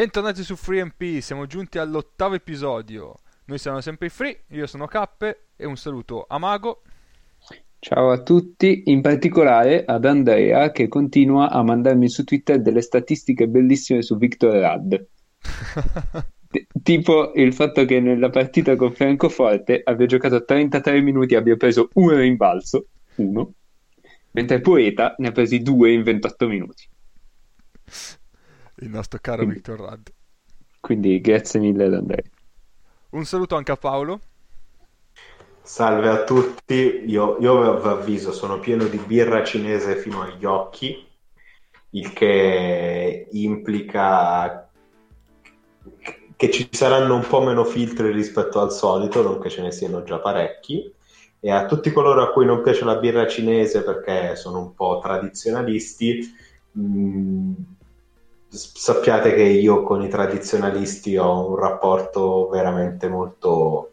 Bentornati su FreeMP, siamo giunti all'ottavo episodio. Noi siamo sempre i Free, io sono Cappe e un saluto a Mago. Ciao a tutti, in particolare ad Andrea che continua a mandarmi su Twitter delle statistiche bellissime su Victor Rad. T- tipo il fatto che nella partita con Francoforte abbia giocato 33 minuti e abbia preso un rimbalzo, uno, mentre Poeta ne ha presi due in 28 minuti. Il nostro caro Quindi- Victor Rad. Quindi grazie mille ad Andrea. Un saluto anche a Paolo. Salve a tutti, io, io vi avviso, sono pieno di birra cinese fino agli occhi, il che implica che ci saranno un po' meno filtri rispetto al solito, non che ce ne siano già parecchi. E a tutti coloro a cui non piace la birra cinese perché sono un po' tradizionalisti, mh, s- sappiate che io con i tradizionalisti ho un rapporto veramente molto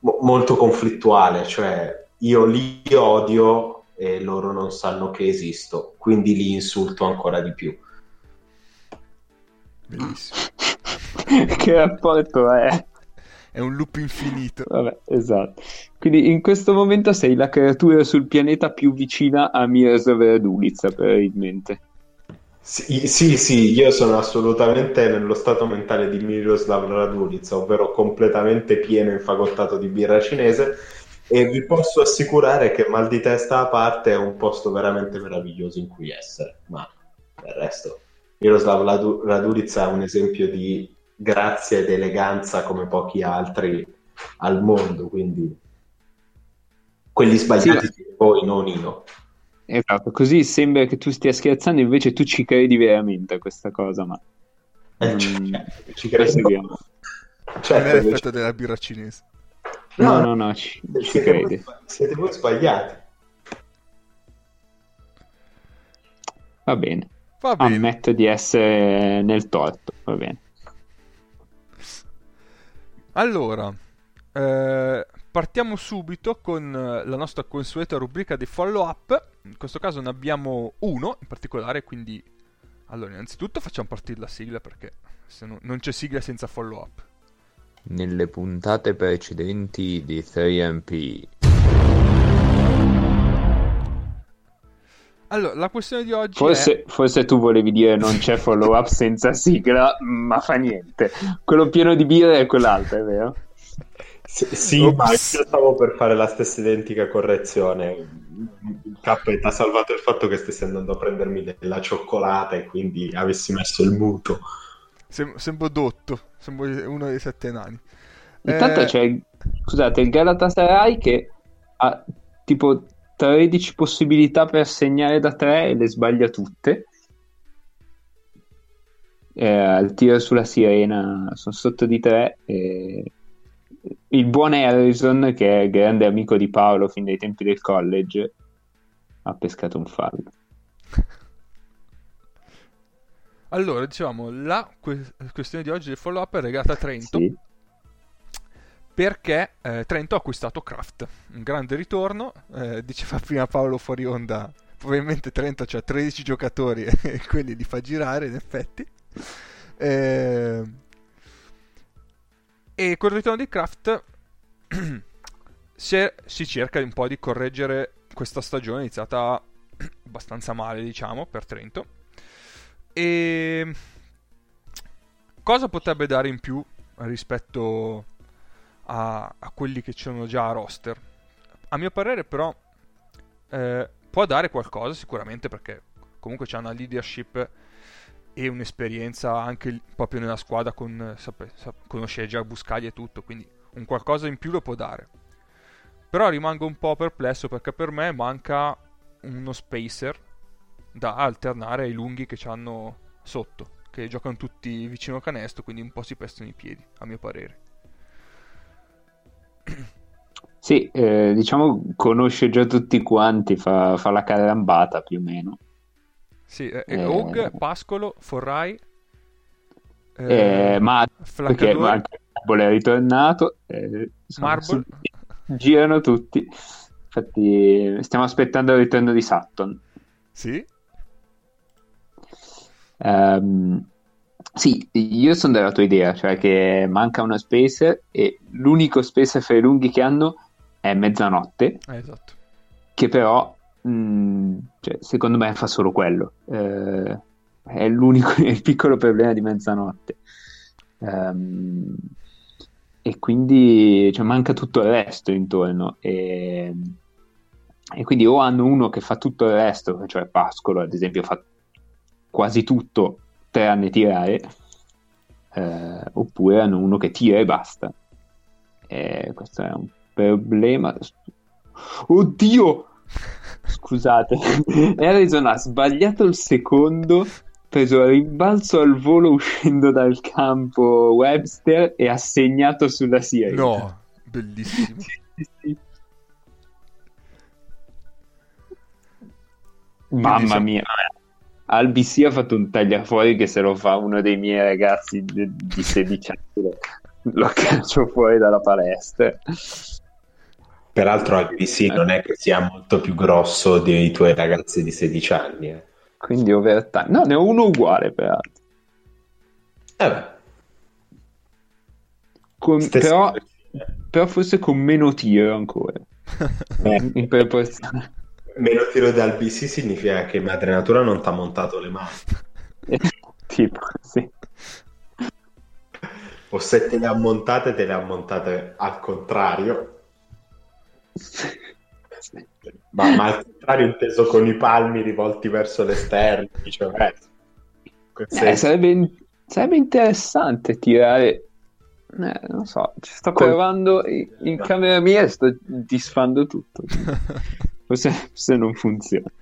mo- molto conflittuale, cioè io li odio e loro non sanno che esisto, quindi li insulto ancora di più. Bellissimo. che rapporto è? È un loop infinito. Vabbè, esatto. Quindi in questo momento sei la creatura sul pianeta più vicina a Miroslav Radulica, probabilmente. Sì, sì, sì, io sono assolutamente nello stato mentale di Miroslav Radulica, ovvero completamente pieno e infagottato di birra cinese e vi posso assicurare che mal di testa a parte è un posto veramente meraviglioso in cui essere, ma del resto Miroslav Radu- è un esempio di grazia ed eleganza come pochi altri al mondo, quindi quelli sbagliati Sì. voi, non io. Esatto, così sembra che tu stia scherzando, invece tu ci credi veramente a questa cosa, ma Eh, Mm, cioè, ci proseguiamo. Certo, non è l'effetto invece- della birra cinese. No, No, no, no, ci, ci credi. siete voi sbagliati. Va bene. Va bene. Ammetto di essere nel torto, va bene. Allora, eh, partiamo subito con eh, la nostra consueta rubrica di follow up. In questo caso ne abbiamo uno in particolare, quindi allora innanzitutto facciamo partire la sigla perché se no- non c'è sigla senza follow up. Nelle puntate precedenti di 3MP. Allora, la questione di oggi Forse, forse tu volevi dire non c'è follow up senza sigla, ma fa niente. Quello pieno di birra è quell'altro, è vero? Sì, sì, Ops. ma io stavo per fare la stessa identica correzione. Ti ha salvato il fatto che stessi andando a prendermi della cioccolata e quindi avessi messo il muto. sem- sembro dotto, sembro uno dei sette nani. Intanto Eh, c'è, scusate, il Galatasaray che ha tipo 13 possibilità per segnare da 3 e le sbaglia tutte. Eh, al tiro sulla sirena sono sotto di 3 e il buon Harrison, che è grande amico di Paolo fin dai tempi del college, ha pescato un fallo. Allora, dicevamo, la que- questione di oggi del follow up è legata a Trento. Sì. perché eh, Trento ha acquistato Kraft, un grande ritorno, eh, diceva prima Paolo fuori onda, probabilmente Trento ha 13 giocatori e quelli li fa girare in effetti. Eh, e col ritorno di Kraft si, è- si cerca un po' di correggere questa stagione iniziata abbastanza male, diciamo, per Trento. E cosa potrebbe dare in più rispetto a, a quelli che c'erano già a roster? A mio parere, però, eh, può dare qualcosa sicuramente perché comunque c'ha una leadership e un'esperienza anche proprio nella squadra con sape- sap- conosce già Buscaglia e tutto, quindi un qualcosa in più lo può dare. Però rimango un po' perplesso perché per me manca uno spacer da alternare ai lunghi che hanno sotto, che giocano tutti vicino canestro, quindi un po' si pestano i piedi, a mio parere. Sì, eh, diciamo conosce già tutti quanti, fa, fa la carambata più o meno. Sì, eh, Eh. Hog, Pascolo, Forrai, Eh, ma perché Marble è ritornato, eh, insomma, Marble. girano tutti. Infatti, stiamo aspettando il ritorno di Sutton. Sì, Ehm, Sì, io sono della tua idea, cioè che manca una spacer e l'unico spacer fra i lunghi che hanno è mezzanotte, Eh, esatto. che però mh, cioè, secondo me fa solo quello. Eh, è l'unico, è il piccolo problema di mezzanotte. Ehm, e quindi cioè, manca tutto il resto intorno. E, e quindi o hanno uno che fa tutto il resto, cioè Pascolo ad esempio fa quasi tutto tranne tirare, eh, oppure hanno uno che tira e basta. E questo è un problema. Oddio! Scusate, Harrison ha sbagliato il secondo, preso il rimbalzo al volo uscendo dal campo Webster e ha segnato sulla serie. No, bellissimo. Sì, sì. Mamma mia, al BC ha fatto un tagliafuori che se lo fa uno dei miei ragazzi di di 16 anni lo caccio fuori dalla palestra. Peraltro al BC non è che sia molto più grosso dei tuoi ragazzi di 16 anni. Eh. Quindi overtime. No, ne ho uno uguale peraltro. Eh beh, Con- però, però forse con meno tiro ancora. In proporzione. meno tiro dal BC significa che Madre Natura non ti ha montato le mani. tipo, sì. O se te le ha montate, te le ha montate al contrario. Ma, ma al contrario inteso con i palmi rivolti verso l'esterno. Cioè, Eh, sarebbe, sarebbe interessante tirare. Eh, non so, ci sto Col- provando in, in camera mia e sto disfando tutto. Forse, forse non funziona.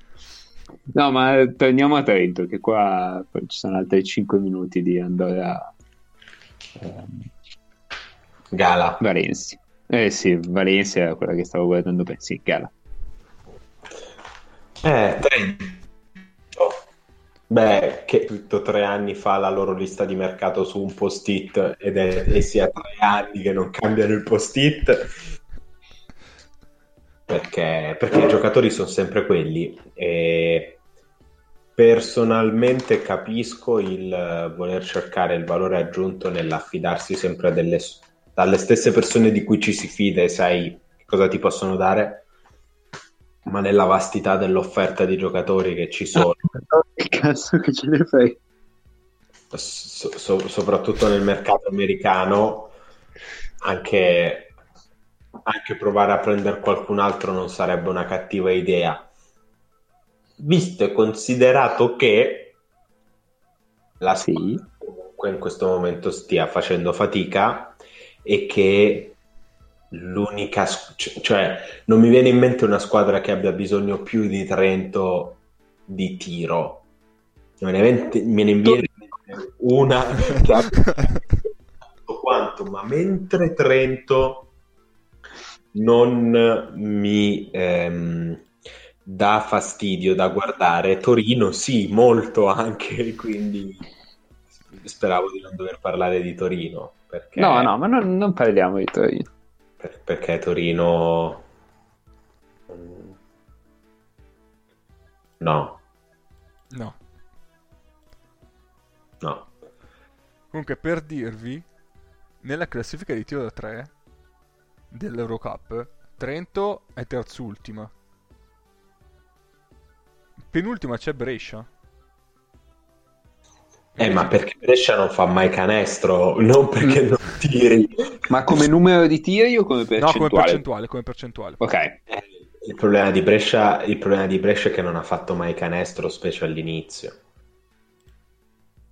No, ma torniamo a Trento, che qua poi ci sono altri 5 minuti di andare a ehm, Gala. Valencia. Eh sì, Valencia era quella che stavo guardando per sì, gara. Eh, Trento. Beh, che tutto tre anni fa la loro lista di mercato su un post-it ed è, e sia tre anni che non cambiano il post-it. Perché, perché i giocatori sono sempre quelli e personalmente capisco il voler cercare il valore aggiunto nell'affidarsi sempre delle, dalle stesse persone di cui ci si fida e sai cosa ti possono dare, ma nella vastità dell'offerta di giocatori che ci sono, Che cazzo che ce ne fai? so- so- soprattutto nel mercato americano, anche, anche provare a prendere qualcun altro non sarebbe una cattiva idea. Visto e considerato che la Sì. comunque in questo momento stia facendo fatica e che l'unica, cioè non mi viene in mente una squadra che abbia bisogno più di Trento di tiro. Me ne vente- me ne viene una che tutto quanto, ma mentre Trento non mi ehm, dà fastidio da guardare, Torino sì, molto anche, quindi speravo di non dover parlare di Torino, perché, No, no, ma non, non parliamo di Torino. per- perché Torino... mm, No, no. no. Comunque, per dirvi, nella classifica di tiro da 3 dell'Eurocup, Trento è terzultima. Penultima c'è Brescia. Eh, ma perché Brescia non fa mai canestro, non perché non tiri. Ma come numero di tiri o come No, percentuale? come percentuale, come percentuale. Ok, Eh, Il problema di Brescia, il problema di Brescia è che non ha fatto mai canestro, specie all'inizio.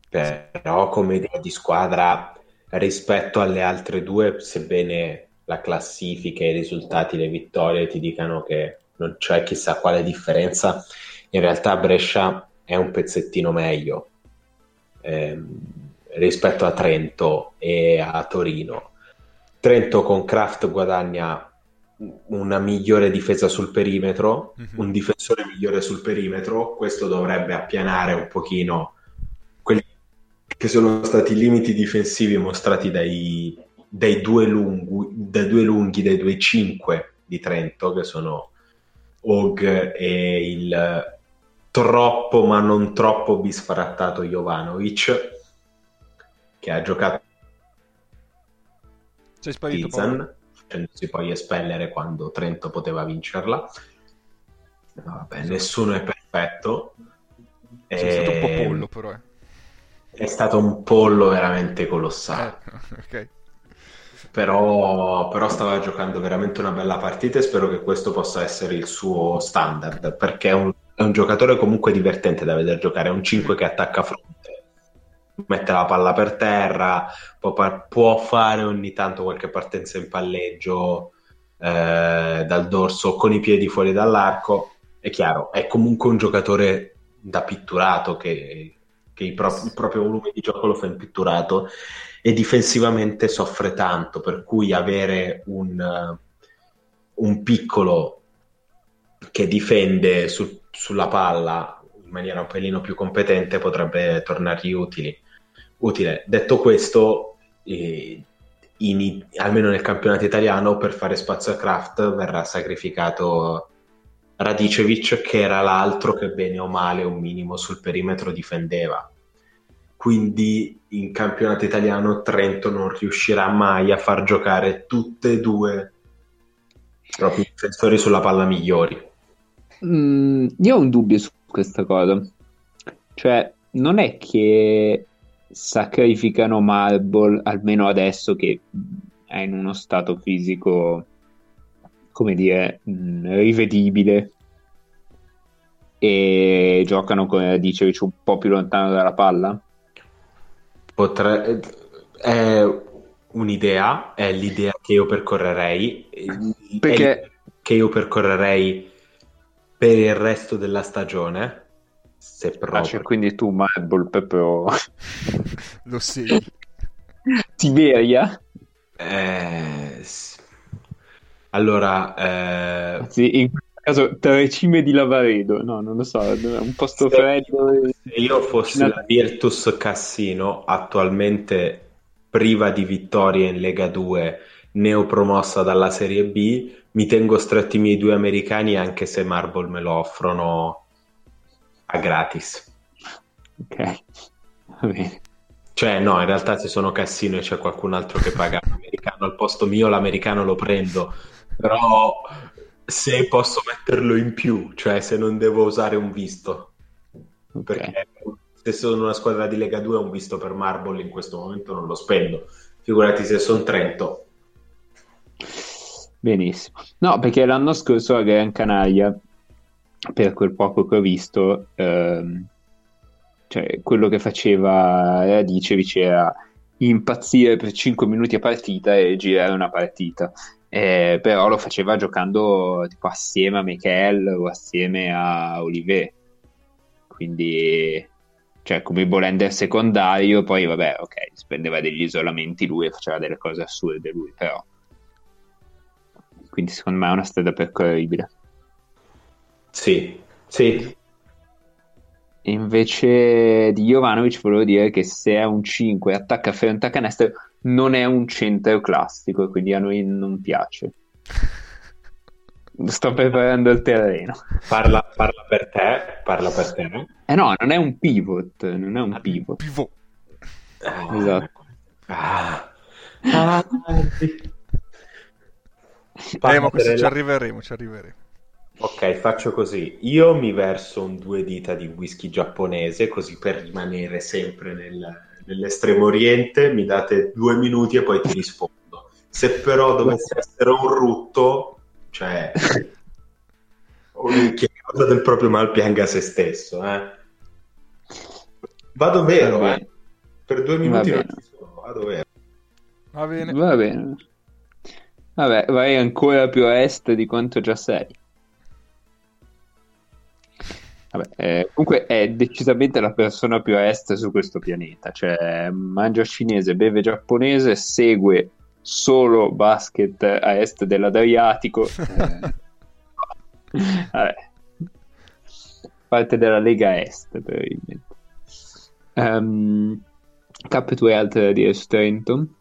Però come idea di squadra rispetto alle altre due, sebbene la classifica, i risultati, le vittorie ti dicano che non c'è chissà quale differenza, in realtà Brescia è un pezzettino meglio ehm, rispetto a Trento e a Torino. Trento con Kraft guadagna una migliore difesa sul perimetro, Mhm. un difensore migliore sul perimetro, questo dovrebbe appianare un pochino quelli che sono stati i limiti difensivi mostrati dai, dai due, lungu- dai due lunghi, dai due 5 di Trento, che sono Og e il troppo ma non troppo bisfrattato Jovanovic. che ha giocato Sei sparito Tizan, facendosi poi espellere quando Trento poteva vincerla. Vabbè, nessuno è perfetto. Sei stato un po' Ehm, pollo però, eh. È stato un pollo veramente colossale. Eh, ok. Però, però stava giocando veramente una bella partita e spero che questo possa essere il suo standard, perché è un, è un giocatore comunque divertente da vedere giocare, è un 5 che attacca fronte, mette la palla per terra, può, par- può fare ogni tanto qualche partenza in palleggio eh, dal dorso con i piedi fuori dall'arco, è chiaro, è comunque un giocatore da pitturato che, che il, pro- il proprio volume di gioco lo fa in pitturato e difensivamente soffre tanto, per cui avere un, un piccolo che difende su- sulla palla in maniera un pelino più competente potrebbe tornargli utili. utile. Detto questo, eh, in- almeno nel campionato italiano, per fare spazio a Kraft verrà sacrificato Radicevic, che era l'altro che bene o male un minimo sul perimetro difendeva quindi in campionato italiano Trento non riuscirà mai a far giocare tutte e due i propri difensori sulla palla migliori. Mm, io ho un dubbio su questa cosa. Cioè, non è che sacrificano Marble, almeno adesso che è in uno stato fisico, come dire, mm, rivedibile, e giocano, come dicevi, un po' più lontano dalla palla? Potre... È un'idea, è l'idea che io percorrerei, Perché- che io percorrerei per il resto della stagione, se Ah, proprio. cioè, quindi tu, Marble, proprio Lo segui. Siberia? Eh, s- Allora, eh, Anzi, in questo caso, tre cime di Lavaredo. No, non lo so, un posto Se- freddo. Se io fossi la Virtus Cassino, attualmente priva di vittorie in Lega 2, neopromossa dalla Serie B, mi tengo stretti i miei due americani anche se Marble me lo offrono a gratis. Ok, va bene. Cioè, no, in realtà se sono Cassino e c'è qualcun altro che paga l'americano al posto mio, l'americano lo prendo. Però se posso metterlo in più, cioè se non devo usare un visto. ok. perché se sono una squadra di Lega 2 un visto per Marble in questo momento non lo spendo figurati se sono Trento Benissimo. No, perché l'anno scorso a Gran Canaria, per quel poco che ho visto, ehm, cioè, quello che faceva Radicevic era impazzire per 5 minuti a partita e girare una partita. Eh, però lo faceva giocando tipo assieme a Michael o assieme a Olivier. Quindi, cioè, come bolender secondario, poi vabbè, ok, spendeva degli isolamenti lui e faceva delle cose assurde lui, però quindi secondo me è una strada percorribile. sì sì E invece di Jovanovic volevo dire che se è un 5 e attacca fronte a canestro non è un centro classico, quindi a noi non piace. Sto preparando il terreno. parla, parla per te parla per te no? Eh no, non è un pivot, non è un pivot. Pivot. Esatto. ah. Ah. Eh, ma questo ci arriveremo, ci arriveremo. ok faccio così io mi verso un due dita di whisky giapponese così per rimanere sempre nel- nell'estremo oriente mi date due minuti e poi ti rispondo se però dovesse essere un rutto cioè che cosa del proprio mal pianga se stesso eh. vado vero eh. bene. per due minuti non bene. ci sono vado vero Va bene. Va bene. Vabbè, vai ancora più a est di quanto già sei. Vabbè, eh, comunque è decisamente la persona più a est su questo pianeta, cioè mangia cinese, beve giapponese, segue solo basket a est dell'Adriatico. Eh, vabbè. Parte della Lega Est, probabilmente. Um, Cap, tu hai altre da dire su Trenton?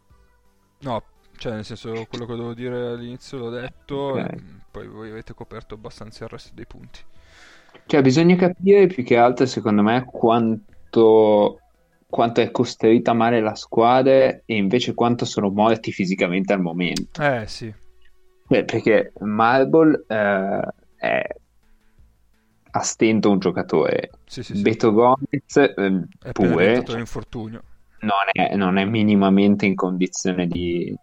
No, cioè nel senso quello che dovevo dire all'inizio l'ho detto, Ok. e poi voi avete coperto abbastanza il resto dei punti. Cioè, bisogna capire più che altro, secondo me, quanto, quanto è costruita male la squadra e invece quanto sono morti fisicamente al momento. Eh sì. Beh, perché Marble eh, è a stento un giocatore. Sì, sì, sì. Beto Gomez eh, È pure rientrato cioè, l'infortunio. non è, non è minimamente in condizione di,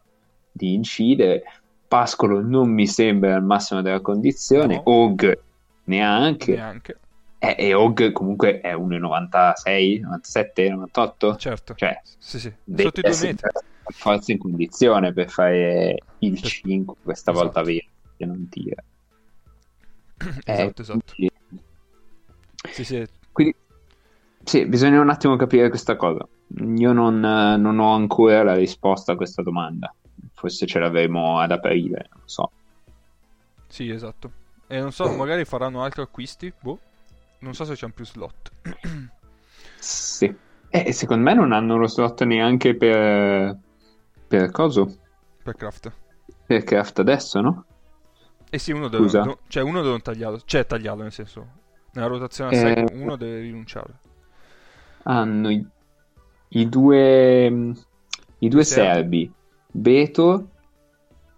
di incidere. Pascolo non mi sembra al massimo della condizione. No. Og neanche. Neanche. Eh, e Og comunque è 1,96, 97, 98. Certo. Cioè, Sì, sì. Sotto i due metri. forza in condizione per fare il Per- 5, questa Esatto. volta vero, che non tira. Eh, Esatto, esatto. quindi- Sì, sì. Quindi, sì, bisogna un attimo capire questa cosa. Io non, eh, non ho ancora la risposta a questa domanda. Forse ce l'avremo ad aprile, non so. Sì, esatto. E non so, magari faranno altri acquisti. Boh. Non so se c'è più slot. Sì. E secondo me non hanno lo slot neanche per, per coso, per craft. per craft adesso, no? E sì, uno deve, Scusa. cioè uno deve tagliarlo. Cioè tagliarlo nel senso. Nella rotazione a Eh, 6 uno deve rinunciare. Hanno i, i due, i due serbi. serbi, Beto,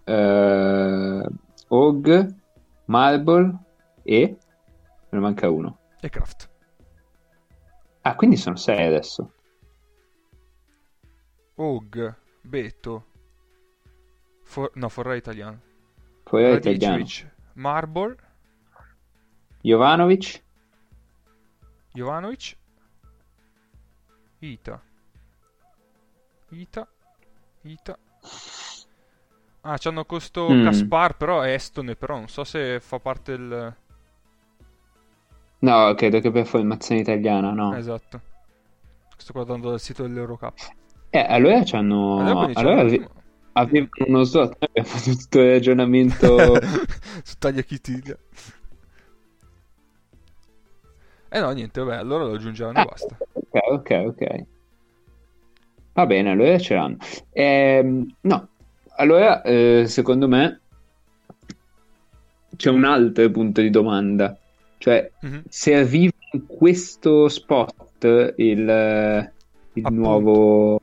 eh, Og, Marble e... Me ne manca uno. E craft. Ah, quindi sono sei adesso. Og, Beto. For- no, Forra italiano. È italiano. Marble, Jovanovic, Jovanovic, Ita. Ita. Ita. Ah, c'hanno questo Mm. Caspar, però è estone, però non so se fa parte del... No, credo che per formazione italiana, no. Esatto. Sto guardando dal sito dell'Eurocup. Eh, allora c'hanno... Allora, quindi Allora c'hanno- ave- avevano uno slot, abbiamo fatto tutto il ragionamento... Su taglia chitilia. Eh no, niente, vabbè, allora lo aggiungeranno e Ah, basta. ok, ok, ok. Va bene, allora ce l'hanno. Ehm, no, allora eh, secondo me c'è un altro punto di domanda. Cioè, Mhm. serviva in questo spot il, il nuovo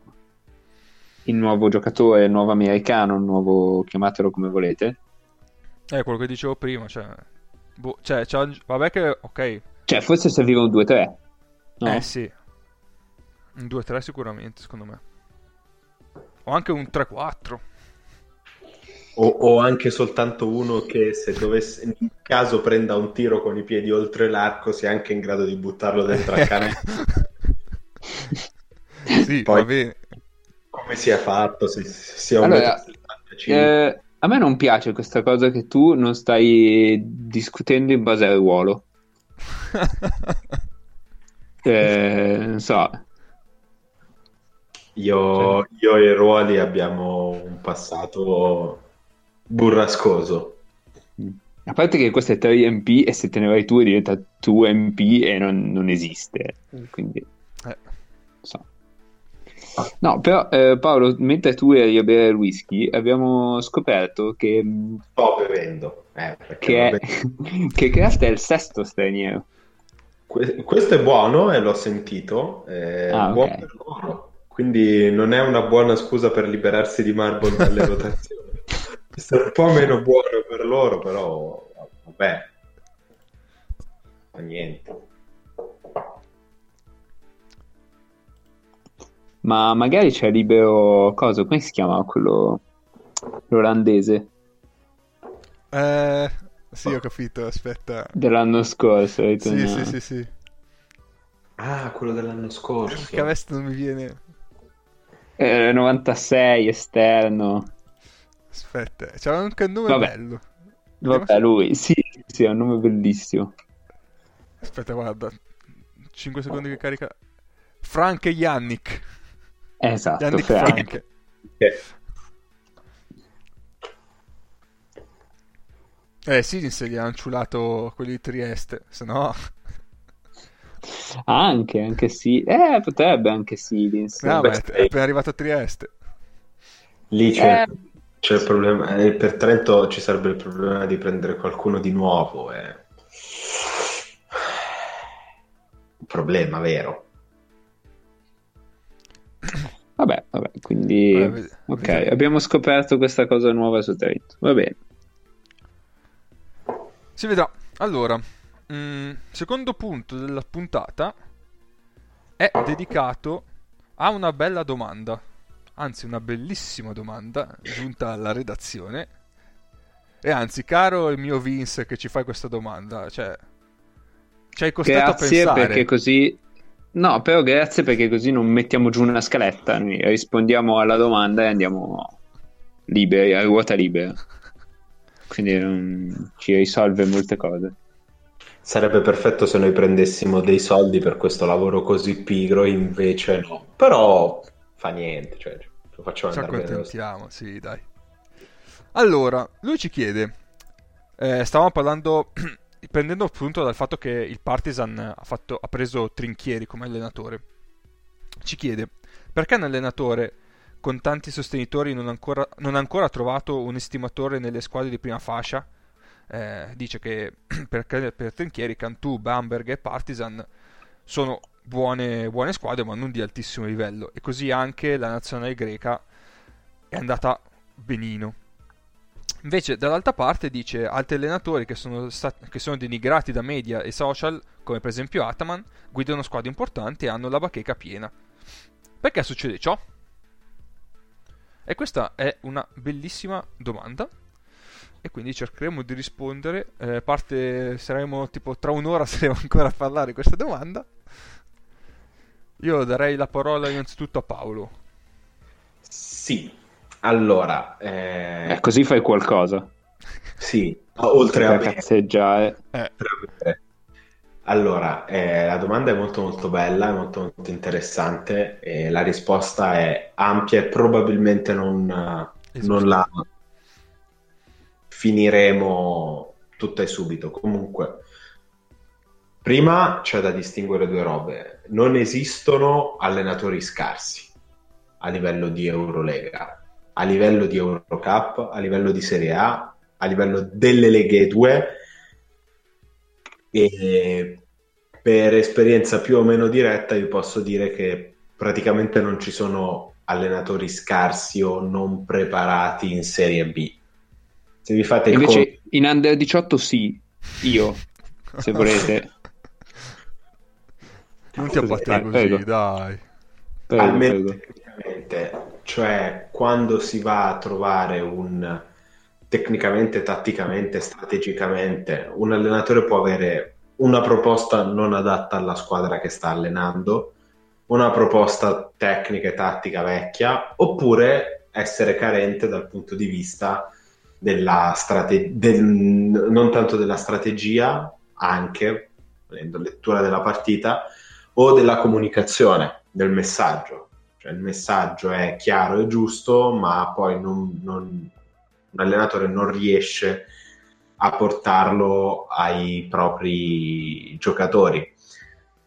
il nuovo giocatore, il nuovo americano, il nuovo chiamatelo come volete. Eh, quello che dicevo prima, cioè... boh, cioè, c'ha- vabbè che... Ok. Cioè, forse serviva un 2-3. No? Eh sì. Un 2-3 sicuramente, secondo me. O anche un 3-4. O, o anche soltanto uno che se dovesse in caso prenda un tiro con i piedi oltre l'arco sia anche in grado di buttarlo dentro al cane sì, Poi- va bene. come sia fatto se sia un Allora, 1,75 Eh, a me non piace questa cosa che tu non stai discutendo in base al ruolo. Eh, non so. Io, io e i ruoli abbiamo un passato burrascoso A parte che questo è 3MP e se te ne vai tu diventa 2MP e non, non esiste. Quindi, Eh, so. No, però eh, Paolo, mentre tu eri a bere il whisky, abbiamo scoperto che, sto bevendo eh, perché che, vabbè, che Kraft è il sesto straniero. que- questo è buono e l'ho sentito è Ah, ok. buono per loro quindi non è una buona scusa per liberarsi di Marble dalle rotazioni è un po' meno buono per loro però vabbè fa niente Ma magari c'è libero cosa? Come si chiama quello l'olandese Eh, sì, ho capito, aspetta. dell'anno scorso? hai detto Sì, sì, sì, sì. ah quello dell'anno scorso Perché a me sto non mi viene... Eh, 96 esterno. Aspetta, c'era anche un nome Vabbè. bello. Vabbè, lui, sì, sì, è un nome bellissimo. Aspetta, guarda. 5 secondi che carica. Frank e Yannick. Esatto, Yannick Frank. Frank. Eh, Eh, sì, se gli hanno ciulato quelli di Trieste, se no... Anche, anche sì. Eh, potrebbe anche Silins. No, Beh, ma è, appena arrivato a Trieste. lì c'è, Eh. c'è il problema eh, per Trento ci sarebbe il problema di prendere qualcuno di nuovo è un problema vero Vabbè, vabbè, quindi... Vabbè, ok, vedremo. abbiamo scoperto questa cosa nuova su Trento. Va bene. Si vedrà. Allora, mm, secondo punto della puntata è dedicato a una bella domanda, anzi una bellissima domanda giunta alla redazione. E anzi, caro il mio Vince che ci fai questa domanda, cioè ci hai costretto a Grazie pensare. perché così... No, però grazie perché così non mettiamo giù una scaletta, rispondiamo alla domanda e andiamo liberi, a ruota libera. Quindi non- ci risolve molte cose. Sarebbe perfetto se noi prendessimo dei soldi per questo lavoro così pigro, invece no. Però fa niente, cioè, lo facciamo Ci accontentiamo, sì, dai. Allora, lui ci chiede, eh, stavamo parlando, prendendo appunto dal fatto che il Partizan ha, fatto- ha preso Trinchieri come allenatore, ci chiede, perché un allenatore con tanti sostenitori non, ancora, non ha ancora trovato un estimatore nelle squadre di prima fascia? Eh, dice che perché per Trinchieri Cantù, Bamberg e Partizan sono buone, buone squadre ma non di altissimo livello e così anche la nazionale greca è andata benino. Invece, dall'altra parte, dice altri allenatori che sono, stat- che sono denigrati da media e social, come per esempio Ataman, guidano squadre importanti e hanno la bacheca piena. Perché succede ciò? E questa è una bellissima domanda. E quindi cercheremo di rispondere. Eh, parte, saremo tipo tra un'ora, saremo ancora a parlare di questa domanda. Io darei la parola innanzitutto a Paolo. Sì, allora, eh, Eh, così fai qualcosa. sì, oltre a cazzeggiare. Eh. Allora, eh, la domanda è molto molto bella, è molto molto interessante e la risposta è ampia e probabilmente non, non la finiremo tutta e subito. Comunque, prima c'è da distinguere due robe. Non esistono allenatori scarsi a livello di Eurolega, a livello di Eurocup, a livello di Serie A, a livello delle Leghe 2 e per esperienza più o meno diretta vi posso dire che praticamente non ci sono allenatori scarsi o non preparati in Serie B. Se vi fate il conto- Invece in under 18 sì, io, se volete. non ti abbattere Dai, così, prego. dai. Prego, almeno prego. tecnicamente, cioè quando si va a trovare un tecnicamente, tatticamente, strategicamente, un allenatore può avere una proposta non adatta alla squadra che sta allenando, una proposta tecnica e tattica vecchia, oppure essere carente dal punto di vista della strate- del- non tanto della strategia, anche volendo lettura della partita, o della comunicazione, del messaggio. Cioè il messaggio è chiaro e giusto, ma poi non- non- un allenatore non riesce a portarlo ai propri giocatori.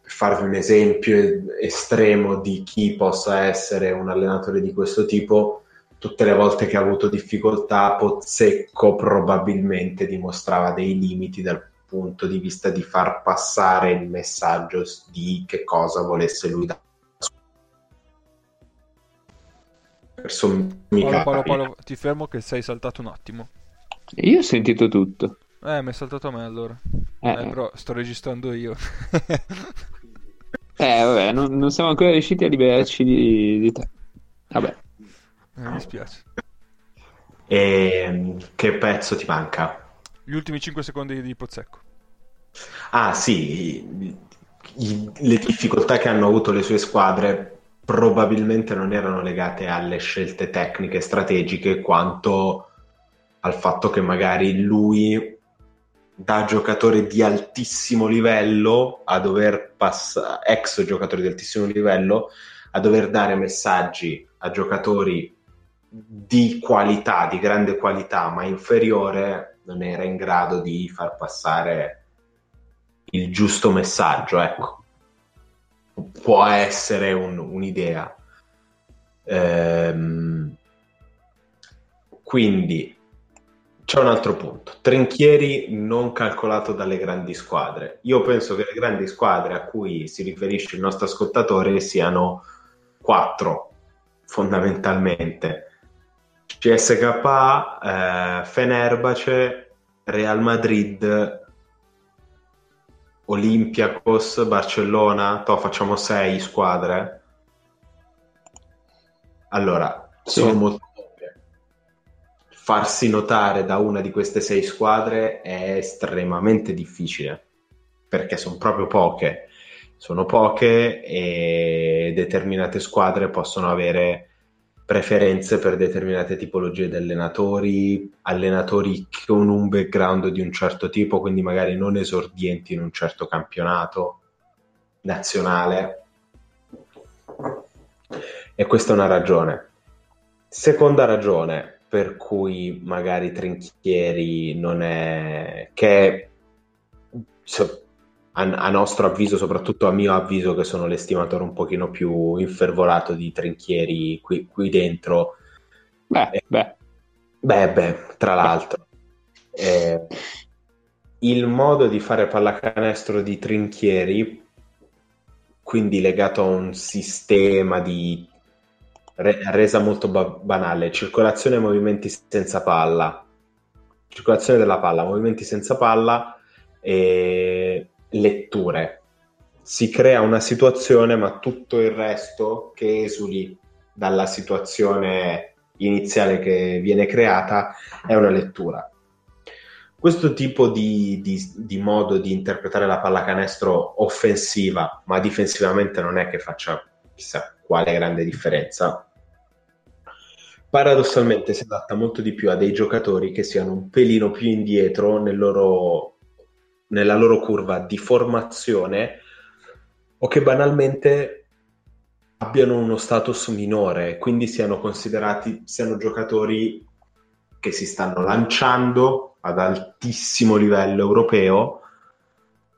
Per farvi un esempio estremo di chi possa essere un allenatore di questo tipo, tutte le volte che ha avuto difficoltà, Pozzecco probabilmente dimostrava dei limiti dal punto di vista di far passare il messaggio di che cosa volesse lui da per sommi Paolo, Paolo. Paolo, ti fermo che sei saltato un attimo. Io ho sentito tutto. Eh, mi è saltato a me allora. Eh, Eh, però sto registrando io. eh, vabbè, non, non siamo ancora riusciti a liberarci di, di te. Vabbè. Eh, mi dispiace. E che pezzo ti manca? Gli ultimi 5 secondi di Pozzecco. Ah, sì, i- i- le difficoltà che hanno avuto le sue squadre probabilmente non erano legate alle scelte tecniche e strategiche quanto al fatto che magari lui da giocatore di altissimo livello a dover passare, ex giocatore di altissimo livello, a dover dare messaggi a giocatori di qualità, di grande qualità, ma inferiore, non era in grado di far passare il giusto messaggio, ecco. Può essere un- un'idea. Ehm, quindi c'è un altro punto. Trinchieri non calcolato dalle grandi squadre. Io penso che le grandi squadre a cui si riferisce il nostro ascoltatore siano quattro fondamentalmente. CSKA, eh, Fenerbahce, Real Madrid, Olympiacos, Barcellona, to, facciamo sei squadre. Allora, Sì. sono molto poche. Farsi notare da una di queste sei squadre è estremamente difficile perché sono proprio poche. Sono poche e determinate squadre possono avere preferenze per determinate tipologie di allenatori, allenatori con un background di un certo tipo, quindi magari non esordienti in un certo campionato nazionale. E questa è una ragione. Seconda ragione per cui magari Trinchieri non è che a, a nostro avviso, soprattutto a mio avviso, che sono l'estimatore un pochino più infervorato di Trinchieri qui, qui dentro, Beh, beh, Beh, beh, tra l'altro, eh, il modo di fare pallacanestro di Trinchieri, quindi legato a un sistema di re- resa molto ba- banale, circolazione e movimenti senza palla, circolazione della palla, movimenti senza palla e letture. Si crea una situazione, ma tutto il resto che esuli dalla situazione iniziale che viene creata è una lettura. Questo tipo di, di- di modo di interpretare la pallacanestro offensiva, ma difensivamente non è che faccia chissà quale grande differenza, paradossalmente si adatta molto di più a dei giocatori che siano un pelino più indietro nel loro- nella loro curva di formazione o che banalmente abbiano uno status minore, quindi siano considerati siano giocatori che si stanno lanciando ad altissimo livello europeo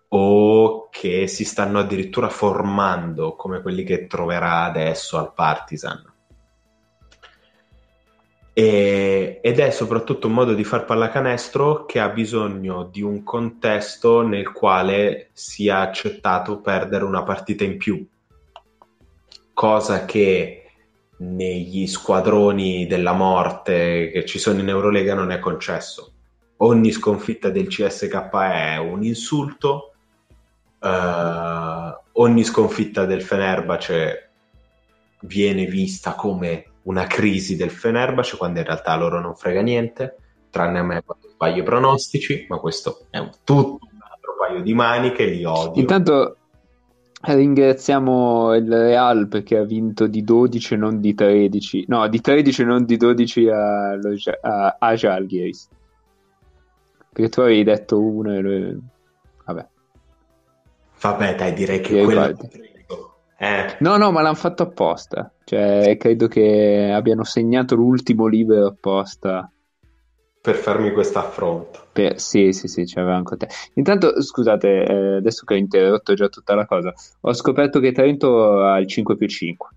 o che si stanno addirittura formando come quelli che troverà adesso al Partizan. E- ed è soprattutto un modo di far pallacanestro che ha bisogno di un contesto nel quale sia accettato perdere una partita in più, cosa che negli squadroni della morte che ci sono in Eurolega non è concesso. Ogni sconfitta del CSK è un insulto, eh, ogni sconfitta del Fenerbahce viene vista come una crisi del Fenerbahce quando in realtà loro non frega niente, tranne a me quando sbaglio i pronostici, ma questo è un tutto un altro paio di maniche, li odio. intanto ringraziamo il Real perché ha vinto di 12 e non di 13. No, di 13 e non di 12 a, a, a Žalgiris. Perché tu avevi detto uno e lui... Vabbè. Vabbè, dai, direi che quello guarda. Eh, No, no, ma l'hanno fatto apposta. Cioè, credo che abbiano segnato l'ultimo libero apposta. per farmi questo affronto. Per... Sì, sì, sì, c'aveva anche te. Intanto, scusate, eh, adesso che ho interrotto già tutta la cosa, ho scoperto che Trento ha il 5 più 5.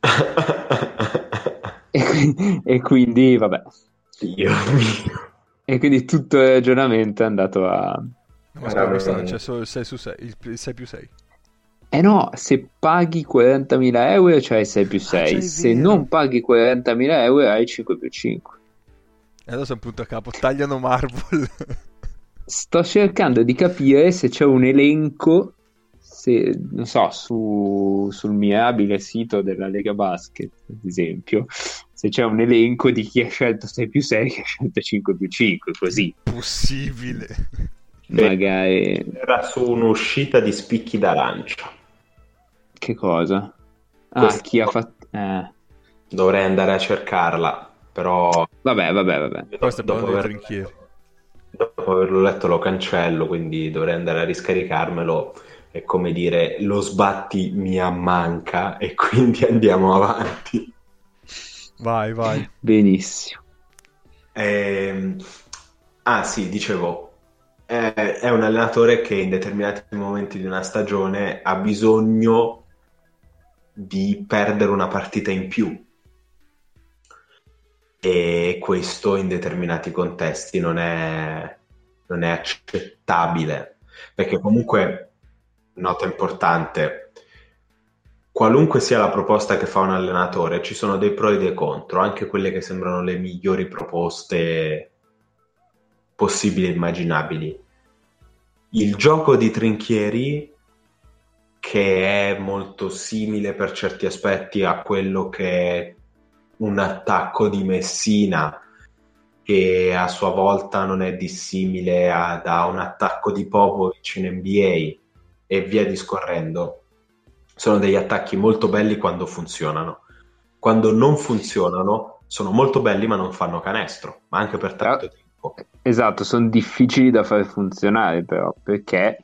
E, qui- e quindi, vabbè. Dio mio. E quindi tutto il ragionamento è andato a... Ma scusa, c'è solo il 6 su 6, il 6 più 6. Eh no, se paghi 40.000 euro c'hai 6 più 6, già, è se vero. non paghi 40.000 euro hai 5 più 5. E adesso è un punto a capo, tagliano Marvel. Sto cercando di capire se c'è un elenco, se, non so, su, sul mirabile sito della Lega Basket, ad esempio, se c'è un elenco di chi ha scelto 6 più 6 e chi ha scelto 5 più 5, così Possibile. magari... Era su un'uscita di spicchi da lancia. Che cosa? Ah, Questo- chi ha fatto... Eh, Dovrei andare a cercarla, però vabbè, vabbè, vabbè. Questo dopo, dei aver- dopo averlo letto lo cancello, quindi dovrei andare a riscaricarmelo. È come dire, lo sbatti mi ammanca e quindi andiamo avanti. Vai, vai. Benissimo. Ehm, ah sì, dicevo, è, è un allenatore che in determinati momenti di una stagione ha bisogno di perdere una partita in più. E questo in determinati contesti non è, non è accettabile, perché comunque, nota importante, qualunque sia la proposta che fa un allenatore, ci sono dei pro e dei contro, anche quelle che sembrano le migliori proposte possibili e immaginabili. Il gioco di Trinchieri, che è molto simile per certi aspetti a quello che è un attacco di Messina, che a sua volta non è dissimile a, da un attacco di Popovic in NBA e via discorrendo sono degli attacchi molto belli quando funzionano. Quando non funzionano, sono molto belli ma non fanno canestro, ma anche per tanto ah, tempo. Esatto, sono difficili da far funzionare però, perché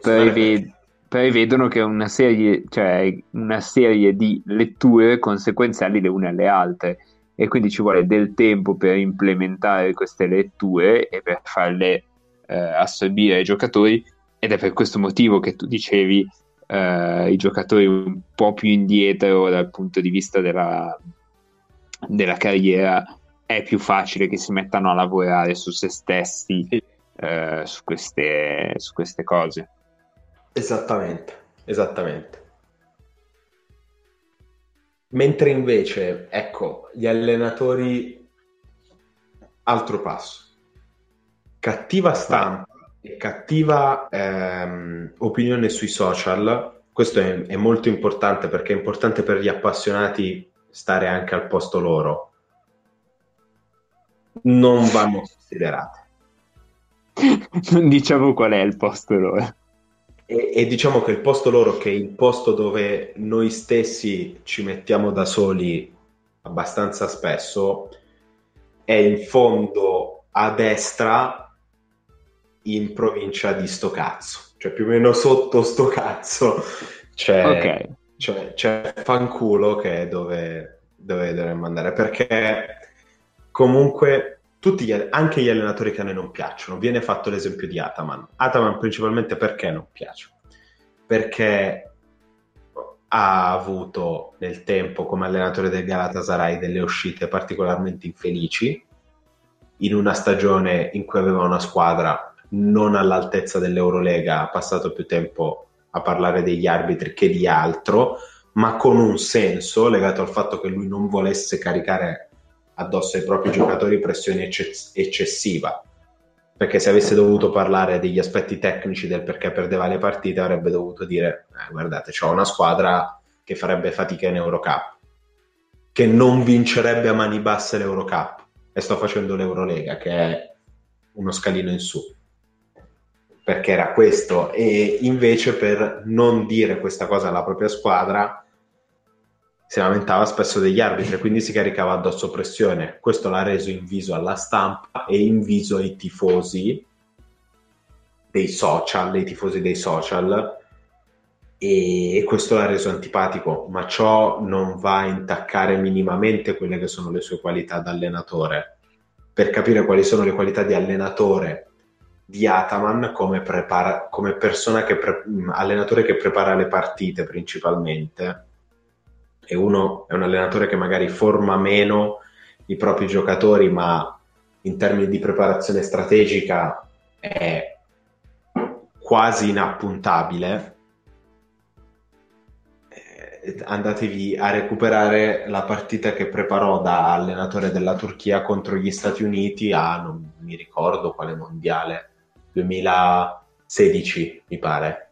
preved- prevedono che una serie, cioè una serie di letture conseguenziali le une alle altre. E quindi ci vuole del tempo per implementare queste letture e per farle eh, assorbire ai giocatori. Ed è per questo motivo che tu dicevi eh, i giocatori un po' più indietro dal punto di vista della, della carriera è più facile che si mettano a lavorare su se stessi eh, su, queste, su queste cose. Esattamente, esattamente. Mentre invece, ecco, gli allenatori, altro passo. Cattiva stampa e cattiva ehm, opinione sui social, questo è, è, molto importante perché è importante per gli appassionati stare anche al posto loro, non vanno considerate. Non diciamo qual è il posto loro. E, e, diciamo che il posto loro, che è il posto dove noi stessi ci mettiamo da soli abbastanza spesso, è in fondo a destra in provincia di sto cazzo, cioè più o meno sotto sto cazzo c'è, okay. c'è, c'è fanculo che è dove, dove dovremmo andare, perché comunque tutti gli, anche gli allenatori che a noi non piacciono, viene fatto l'esempio di Ataman. Ataman principalmente perché non piace? Perché ha avuto nel tempo come allenatore del Galatasaray delle uscite particolarmente infelici in una stagione in cui aveva una squadra non all'altezza dell'Eurolega, ha passato più tempo a parlare degli arbitri che di altro, ma con un senso legato al fatto che lui non volesse caricare addosso ai propri giocatori pressione ecce- eccessiva. Perché se avesse dovuto parlare degli aspetti tecnici del perché perdeva le partite, avrebbe dovuto dire: eh, Guardate, ho una squadra che farebbe fatica in Eurocup, che non vincerebbe a mani basse l'Eurocup, e sto facendo l'Eurolega, che è uno scalino in su perché era questo e invece per non dire questa cosa alla propria squadra si lamentava spesso degli arbitri quindi si caricava addosso pressione. Questo l'ha reso inviso alla stampa e inviso ai tifosi dei social dei tifosi dei social. E questo l'ha reso antipatico ma ciò non va a intaccare minimamente quelle che sono le sue qualità da allenatore. Per capire quali sono le qualità di allenatore di Ataman come, prepara, come persona che pre, allenatore che prepara le partite principalmente e uno è un allenatore che magari forma meno i propri giocatori ma in termini di preparazione strategica è quasi inappuntabile eh, andatevi a recuperare la partita che preparò da allenatore della Turchia contro gli Stati Uniti a non mi ricordo quale mondiale 2016, mi pare.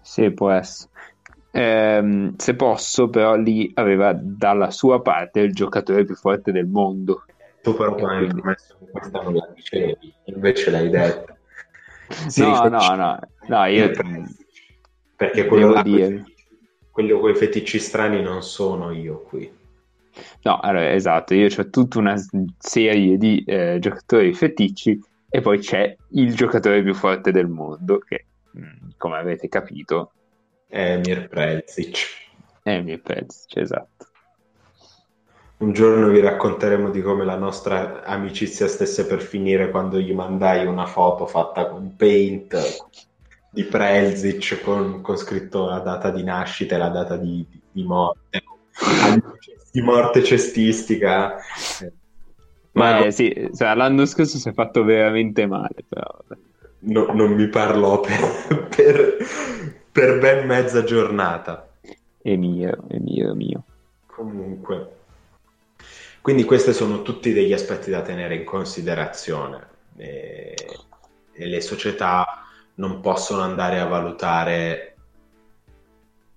Sì, può essere. Eh, se posso, però lì aveva dalla sua parte il giocatore più forte del mondo. Tu però mi hai promesso che questa non la dicevi, invece l'hai detto. Sì, no, no, no, no, io... Perché quello là, dire... quelli con i feticci strani non sono io qui. No, allora, esatto, io ho tutta una serie di eh, giocatori feticci e poi c'è il giocatore più forte del mondo, che mm, come avete capito Emir Prezic. Emir Prezic, esatto. Un giorno vi racconteremo di come la nostra amicizia stesse per finire quando gli mandai una foto fatta con paint di Prelzic con, con scritto la data di nascita e la data di, di, di morte di morte cestistica ma eh, sì, cioè, l'anno scorso si è fatto veramente male, però. No- non mi parlò per, per, per ben mezza giornata. È mio, è mio, è mio. Comunque, quindi questi sono tutti degli aspetti da tenere in considerazione e, e le società non possono andare a valutare,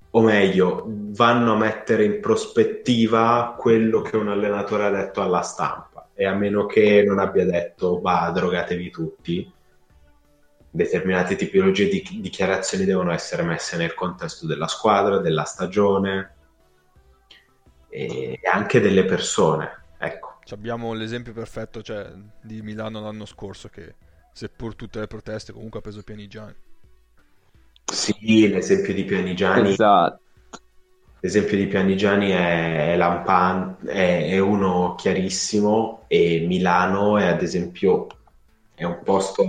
o meglio, vanno a mettere in prospettiva quello che un allenatore ha detto alla stampa e a meno che non abbia detto, va, drogatevi tutti, determinate tipologie di dichiarazioni devono essere messe nel contesto della squadra, della stagione e anche delle persone. Ecco. Abbiamo l'esempio perfetto cioè, di Milano l'anno scorso che seppur tutte le proteste comunque ha preso Pianigiani. Sì, l'esempio di Pianigiani. Esatto. L'esempio di Pianigiani è, è lampante, è, è uno chiarissimo e Milano è ad esempio è un posto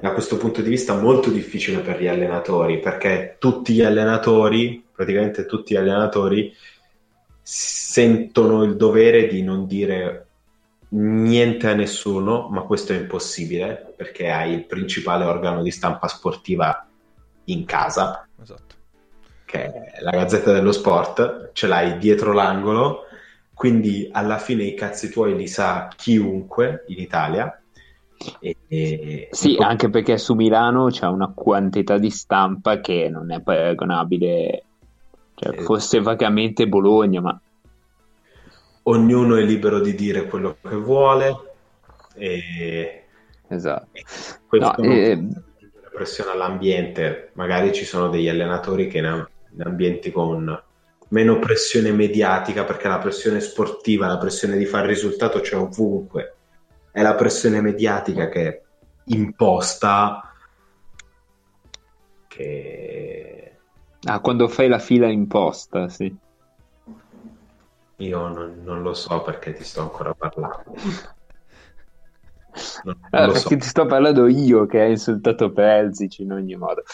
da questo punto di vista molto difficile per gli allenatori perché tutti gli allenatori, praticamente tutti gli allenatori, sentono il dovere di non dire niente a nessuno, ma questo è impossibile perché hai il principale organo di stampa sportiva in casa, Esatto. che è la Gazzetta dello Sport, ce l'hai dietro l'angolo, quindi alla fine i cazzi tuoi li sa chiunque in Italia. E, e- Sì, anche perché su Milano c'è una quantità di stampa che non è paragonabile, cioè Eh. forse vagamente Bologna, ma ognuno è libero di dire quello che vuole e esatto. questo No, non eh, pressione all'ambiente. Magari ci sono degli allenatori che in, in ambienti con meno pressione mediatica, perché la pressione sportiva, la pressione di fare risultato c'è ovunque. È la pressione mediatica che è imposta che Ah, quando fai la fila in posta, sì. io non, non lo so perché ti sto ancora parlando. Non, non lo perché so. ti sto parlando io che hai insultato Pelzic in ogni modo.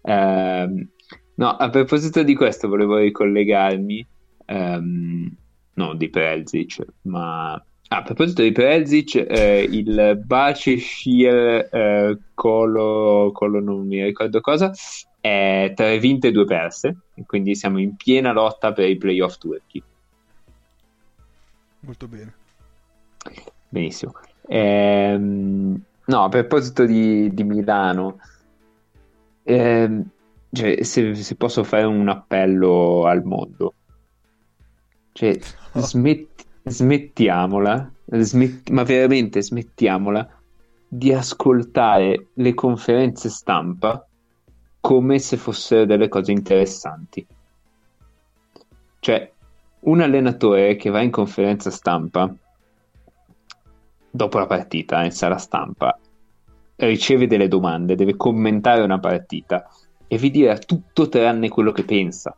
Ehm, no, a proposito di questo volevo ricollegarmi, ehm, no di Pelzic, ma a proposito di Pelzic, eh, il Bace Schier eh, Colo, Colo non mi ricordo cosa, è tre vinte e due perse, quindi siamo in piena lotta per i playoff turchi. Molto bene. Benissimo. Ehm, no, a proposito di, di Milano, ehm, cioè, se, se posso fare un appello al mondo, cioè, smet- smettiamola, smet- ma veramente smettiamola di ascoltare le conferenze stampa come se fossero delle cose interessanti. Cioè, un allenatore che va in conferenza stampa dopo la partita in sala stampa riceve delle domande, deve commentare una partita e vi dirà tutto tranne quello che pensa.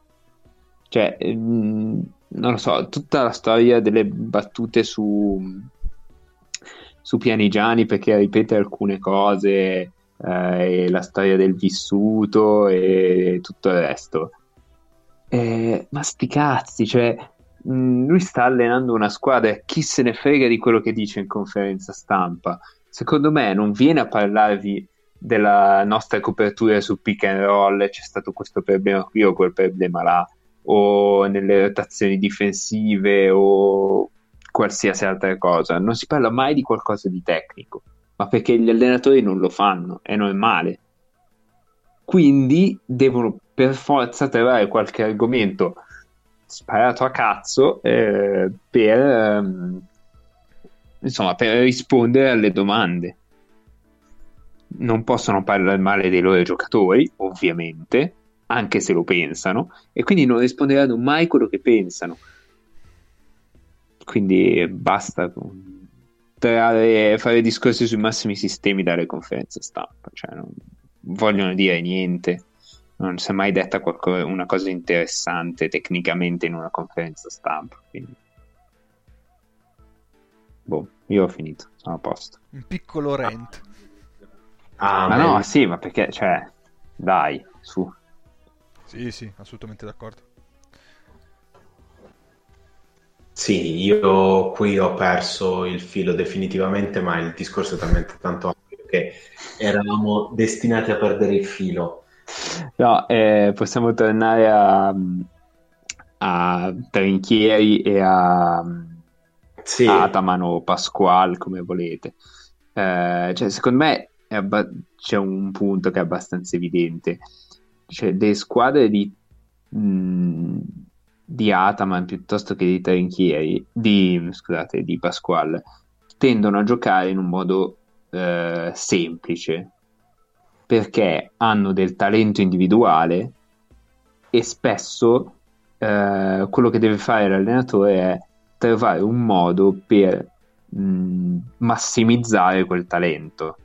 Cioè, mm, non lo so, tutta la storia delle battute su, su Pianigiani perché ripete alcune cose, eh, la storia del vissuto e tutto il resto. Eh, ma sti cazzi, cioè, mh, lui sta allenando una squadra e chi se ne frega di quello che dice in conferenza stampa. Secondo me non viene a parlarvi della nostra copertura su pick and roll, c'è stato questo problema qui o quel problema là, o nelle rotazioni difensive o qualsiasi altra cosa. Non si parla mai di qualcosa di tecnico, ma perché gli allenatori non lo fanno, è normale. Quindi devono per forza trovare qualche argomento sparato a cazzo eh, per, ehm, insomma, per rispondere alle domande. Non possono parlare male dei loro giocatori, ovviamente, anche se lo pensano, e quindi non risponderanno mai quello che pensano. Quindi basta trarre- fare discorsi sui massimi sistemi dalle conferenze stampa, cioè non vogliono dire niente non si è mai detta qualco- una cosa interessante tecnicamente in una conferenza stampa. Quindi... Boh, io ho finito, sono a posto. Un piccolo rant. Ah, ma beh, no, sì, ma perché, cioè, dai, su. Sì, sì, assolutamente d'accordo. Sì, io qui ho perso il filo definitivamente, ma il discorso è talmente tanto ampio perché eravamo destinati a perdere il filo. No, eh, possiamo tornare a, a Trinchieri e a, Sì, a Ataman o Pasquale, come volete. Eh, cioè, secondo me è abba- c'è un punto che è abbastanza evidente. Cioè, le squadre di, mh, di Ataman piuttosto che di Trinchieri, di, scusate, di Pasquale, tendono a giocare in un modo eh, semplice perché hanno del talento individuale e spesso eh, quello che deve fare l'allenatore è trovare un modo per mh, massimizzare quel talento.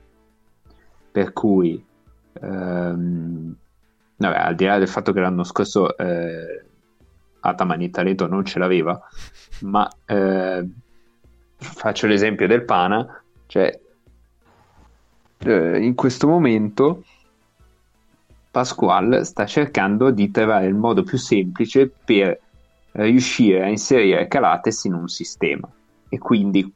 Per cui, ehm, vabbè, al di là del fatto che l'anno scorso eh, Ataman il talento non ce l'aveva, ma eh, faccio l'esempio del Pana, cioè eh, in questo momento Pasquale sta cercando di trovare il modo più semplice per riuscire a inserire Calates in un sistema. E quindi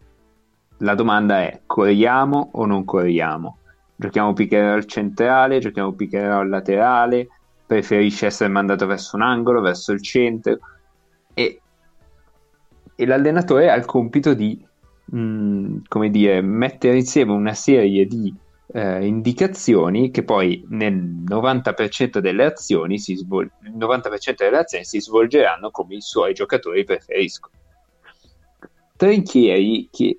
la domanda è: corriamo o non corriamo? Giochiamo pick and roll centrale, giochiamo pick and roll laterale, preferisce essere mandato verso un angolo, verso il centro. E, e l'allenatore ha il compito di, mh, come dire, mettere insieme una serie di eh, indicazioni che poi nel 90% delle azioni si svol- il 90% delle azioni si svolgeranno come i suoi giocatori preferiscono. Trinchieri che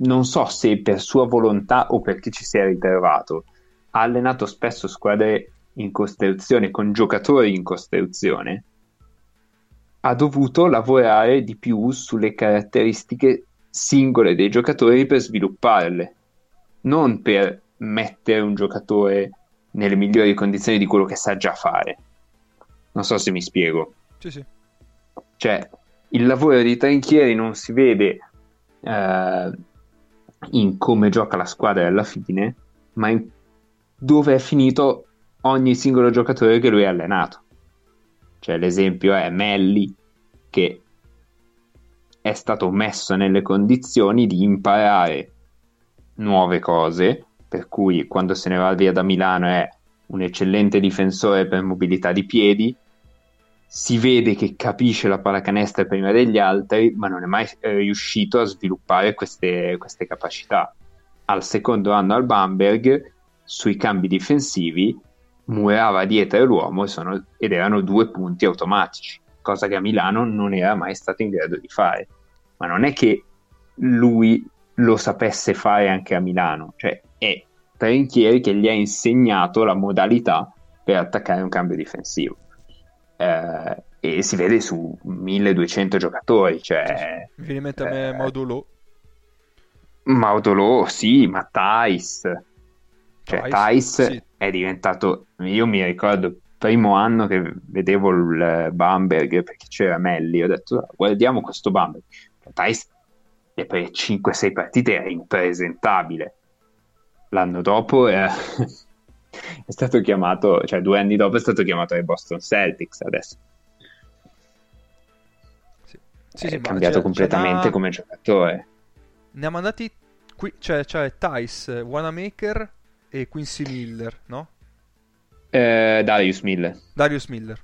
non so se per sua volontà o perché ci si è ritrovato ha allenato spesso squadre in costruzione con giocatori in costruzione ha dovuto lavorare di più sulle caratteristiche singole dei giocatori per svilupparle non per mettere un giocatore nelle migliori condizioni di quello che sa già fare. Non so se mi spiego. Sì, sì. Cioè, il lavoro di Trinchieri non si vede eh, in come gioca la squadra alla fine, ma in dove è finito ogni singolo giocatore che lui ha allenato. Cioè, l'esempio è Melli, che è stato messo nelle condizioni di imparare nuove cose, per cui quando se ne va via da Milano è un eccellente difensore per mobilità di piedi, si vede che capisce la pallacanestro prima degli altri, ma non è mai eh, riuscito a sviluppare queste, queste capacità. Al secondo anno al Bamberg, sui cambi difensivi, murava dietro l'uomo sono, ed erano due punti automatici, cosa che a Milano non era mai stato in grado di fare. Ma non è che lui lo sapesse fare anche a Milano, cioè è Trinchieri che gli ha insegnato la modalità per attaccare un cambio difensivo. Eh, e si vede su 1200 giocatori, cioè... Mi viene in mente a me eh, Modulo. Maudolò, sì, ma Thais. Cioè, Thais, sì. è diventato... Io mi ricordo il primo anno che vedevo il Bamberg, perché c'era Melli, ho detto, "Ah, guardiamo questo Bamberg. Thais per 5-6 partite era impresentabile. L'anno dopo è... è stato chiamato, cioè due anni dopo è stato chiamato ai Boston Celtics adesso. Sì. Sì, è sì, cambiato ce- completamente ce n'ha- come giocatore. Ne ha mandati qui, cioè, cioè Tice, Wanamaker e Quincy Miller, no? Eh, Darius Miller. Darius Miller.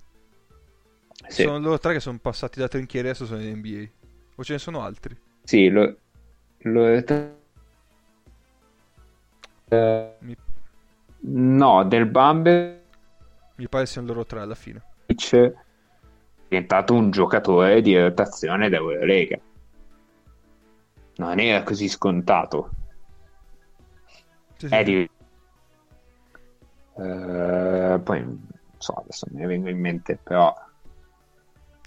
Sì, Sono loro tre che sono passati da trinchieri e adesso sono in NBA. O ce ne sono altri? sì lo, lo- Mi, no, del Bamberg mi pare siano loro tre alla fine. è diventato un giocatore di rotazione d'Eurolega. Non era così scontato. Sì, sì, È di- Eh, poi non so, adesso me ne vengo in mente, però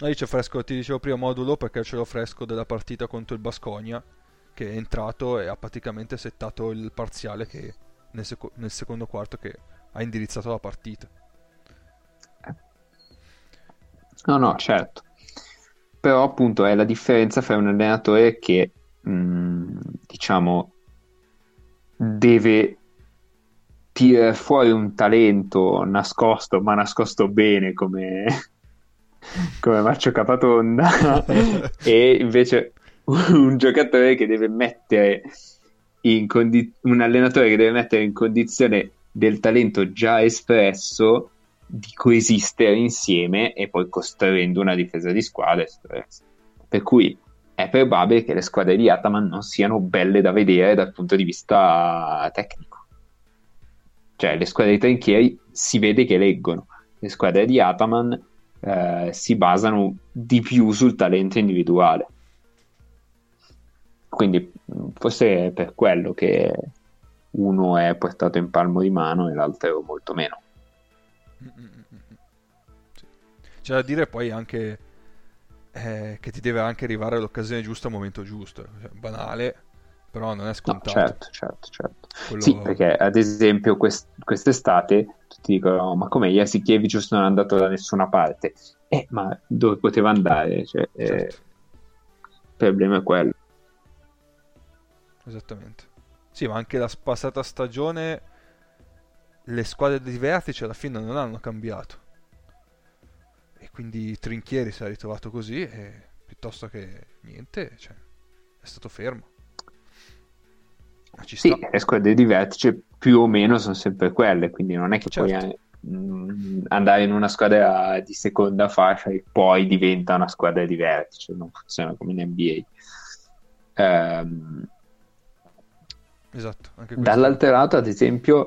No, io c'ho fresco, ti dicevo prima modulo perché ce l'ho fresco della partita contro il Basconia che è entrato e ha praticamente settato il parziale che nel, seco- nel secondo quarto che ha indirizzato la partita. No, no, certo. Però appunto è la differenza fra un allenatore che, mh, diciamo, deve tirare fuori un talento nascosto, ma nascosto bene come, come Marcio Capatonda, e invece un giocatore che deve mettere condi- un allenatore che deve mettere in condizione del talento già espresso di coesistere insieme e poi costruendo una difesa di squadra. Per cui è probabile che le squadre di Ataman non siano belle da vedere dal punto di vista tecnico. Cioè, le squadre di Trinchieri si vede che leggono, le squadre di Ataman eh, si basano di più sul talento individuale. Quindi forse è per quello che uno è portato in palmo di mano e l'altro molto meno. Sì. C'è da dire poi anche eh, che ti deve anche arrivare l'occasione giusta al momento giusto. Cioè, banale, però non è scontato. No, certo, certo, certo. Quello... Sì, perché ad esempio quest- quest'estate tutti dicono ma come Jasikevicius non è andato da nessuna parte? Eh, ma dove poteva andare? Cioè, eh, certo. eh, il problema è quello. Esattamente. Sì, ma anche la passata stagione le squadre di vertice alla fine non hanno cambiato. E quindi Trinchieri si è ritrovato così e piuttosto che niente, cioè, è stato fermo. Ci sì, sta. le squadre di vertice più o meno sono sempre quelle, quindi non è che certo. puoi mm, andare in una squadra di seconda fascia e poi diventa una squadra di vertice, non funziona come in NBA. Um, esatto. Dall'altro lato, ad esempio,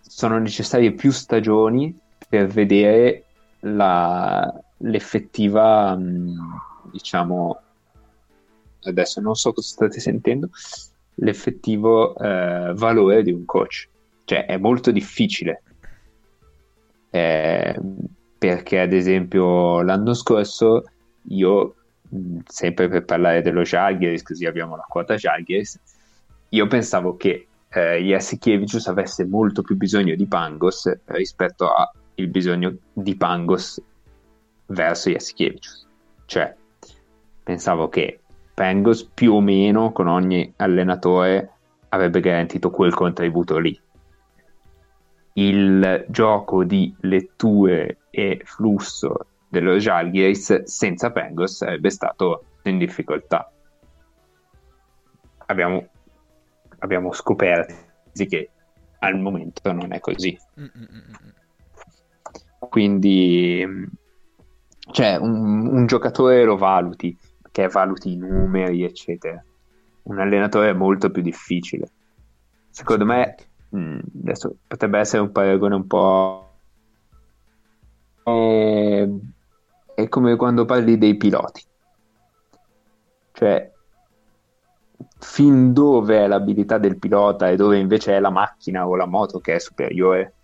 sono necessarie più stagioni per vedere la, l'effettiva, mm, diciamo, adesso non so cosa state sentendo, l'effettivo eh, valore di un coach. Cioè è molto difficile. Eh, perché ad esempio l'anno scorso io, mm, sempre per parlare dello Jalgiris, così abbiamo la quota Jalgiris, io pensavo che eh, Jasikevicius avesse molto più bisogno di Pangos rispetto al bisogno di Pangos verso Jasikevicius. Cioè, pensavo che Pangos più o meno con ogni allenatore avrebbe garantito quel contributo lì. Il gioco di letture e flusso dello Jalgiris senza Pangos sarebbe stato in difficoltà. Abbiamo, abbiamo scoperto che al momento non è così. Quindi, cioè, un, un giocatore lo valuti che valuti i numeri, eccetera. Un allenatore è molto più difficile. Secondo me, mh, mm, adesso potrebbe essere un paragone un po'. È, è come quando parli dei piloti. Cioè, fin dove è l'abilità del pilota e dove invece è la macchina o la moto che è superiore.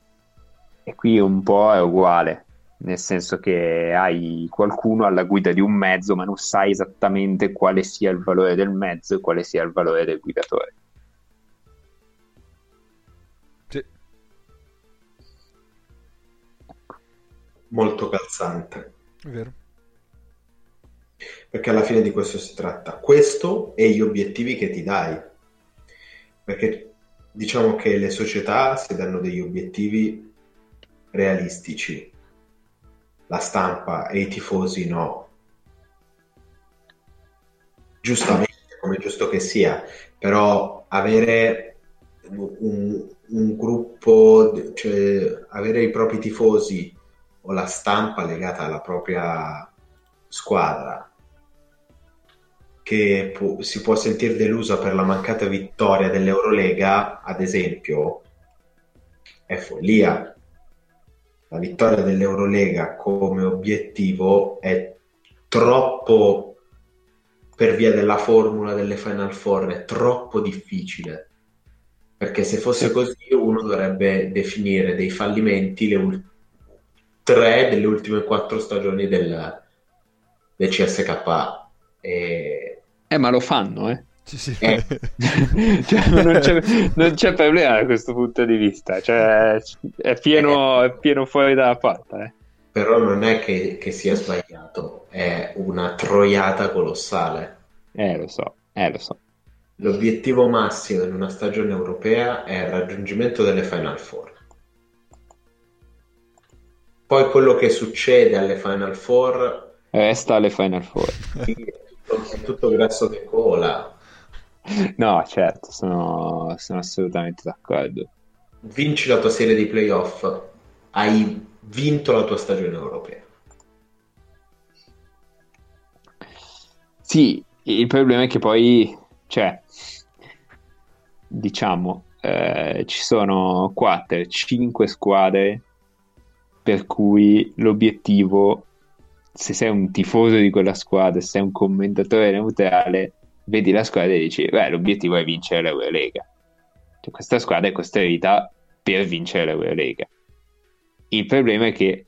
E qui un po' è uguale nel senso che hai qualcuno alla guida di un mezzo ma non sai esattamente quale sia il valore del mezzo e quale sia il valore del guidatore. Sì. Molto calzante. È vero. Perché alla fine di questo si tratta. Questo e gli obiettivi che ti dai. Perché diciamo che le società si danno degli obiettivi realistici la stampa e i tifosi no. Giustamente, come giusto che sia, però avere un, un gruppo, cioè avere i propri tifosi o la stampa legata alla propria squadra che pu- si può sentire delusa per la mancata vittoria dell'Eurolega, ad esempio, è follia. La vittoria dell'Eurolega come obiettivo è troppo per via della formula delle Final Four è troppo difficile. Perché se fosse così uno dovrebbe definire dei fallimenti le ul- tre delle ultime quattro stagioni del, del CSKA e... eh ma lo fanno eh sì, sì. Eh. cioè, non, c'è, non, c'è, problema da questo punto di vista, cioè, è, pieno, è pieno fuori dalla porta. Eh. Però non è che, che, sia sbagliato, è una troiata colossale. Eh, lo so, eh, lo so. L'obiettivo massimo in una stagione europea è il raggiungimento delle Final Four. Poi quello che succede alle Final Four resta alle Final Four. Tutto grasso che cola No, certo, sono, sono assolutamente d'accordo. Vinci la tua serie di playoff, hai vinto la tua stagione europea. Sì, il problema è che poi, cioè, diciamo, eh, ci sono 4, 5 squadre per cui l'obiettivo, se sei un tifoso di quella squadra, se sei un commentatore neutrale, vedi la squadra e dici, beh, l'obiettivo è vincere l'Eurolega. Cioè, questa squadra è costruita per vincere l'Eurolega. Il problema è che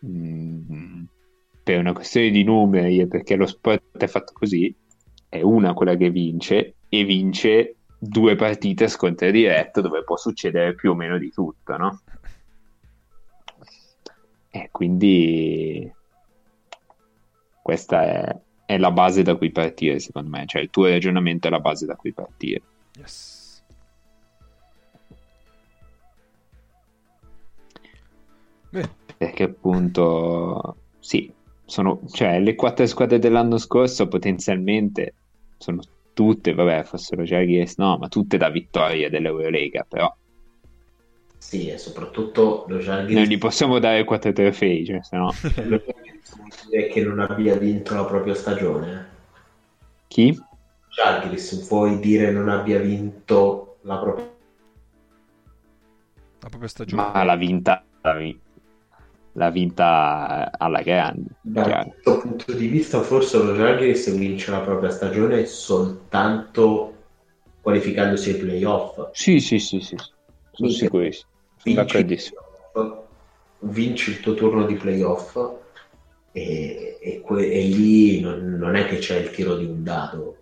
mh, per una questione di numeri e perché lo sport è fatto così, è una quella che vince e vince due partite a scontro diretto dove può succedere più o meno di tutto, no? E quindi questa è, è la base da cui partire, secondo me. Cioè, il tuo ragionamento è la base da cui partire. Yes. Bene. Perché appunto, sì, sono, cioè, le quattro squadre dell'anno scorso potenzialmente sono tutte, vabbè, fossero già Ries, no, ma tutte da vittoria dell'Eurolega, però Sì, e soprattutto lo non Žalgiris gli possiamo dare quattro trofei, cioè, se no... lo Žalgiris vuol dire che non abbia vinto la propria stagione. Chi? Žalgiris vuoi dire non abbia vinto la propria La propria stagione. Ma l'ha vinta, l'ha vi- l'ha vinta alla grande, Da questo punto di vista, forse lo Žalgiris vince la propria stagione soltanto qualificandosi ai playoff. Sì, sì, sì, sì, sono sono Vinci, vinci il tuo turno di playoff e, e que- e lì non, non è che c'è il tiro di un dado.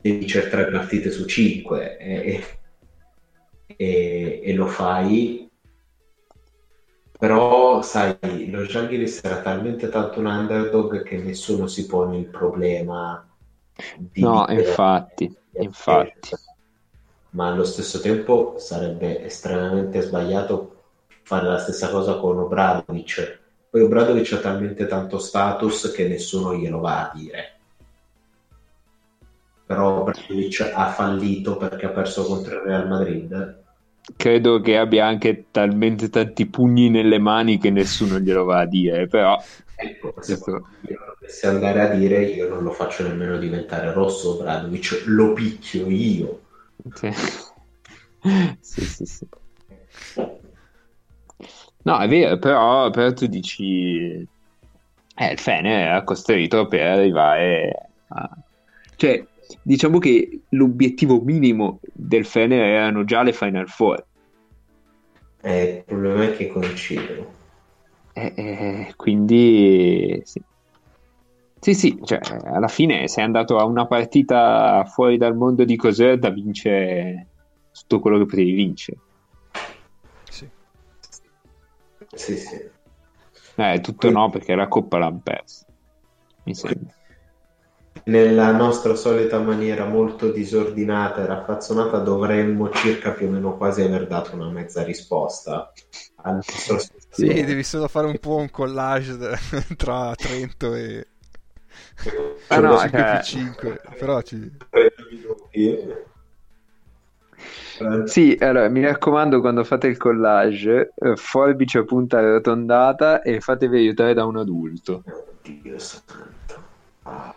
Devi vincere tre partite su cinque e, e- lo fai. Però, sai, lo Žalgiris era talmente tanto un underdog che nessuno si pone il problema di No, infatti, infatti. Ma allo stesso tempo sarebbe estremamente sbagliato fare la stessa cosa con Obradovic. Poi Obradovic ha talmente tanto status che nessuno glielo va a dire. Però Obradovic ha fallito perché ha perso contro il Real Madrid. Credo che abbia anche talmente tanti pugni nelle mani che nessuno glielo va a dire, però... Ecco, se andare a dire, io non lo faccio nemmeno diventare rosso Obradovic, lo picchio io. Sì. Sì, sì, sì. No, è vero, però, però tu dici... Eh, il Fener ha costruito per arrivare a... Cioè, diciamo che l'obiettivo minimo del Fener erano già le Final Four. Eh, il problema è che coincidono. Eh, eh, quindi... Sì. Sì, sì, cioè, alla fine sei andato a una partita fuori dal mondo di cos'è da vincere tutto quello che potevi vincere. Sì. Sì, sì. Eh, tutto no, perché la Coppa l'hanno persa. Mi sembra. Nella nostra solita maniera molto disordinata e raffazzonata dovremmo circa più o meno quasi aver dato una mezza risposta al nostro Sì, devi solo fare un po' un collage tra Trento e Ah, no, 5 cioè- più 5. Però ci... Sì, allora mi raccomando quando fate il collage, eh, forbice a punta arrotondata e fatevi aiutare da un adulto. Dio santo. Ah.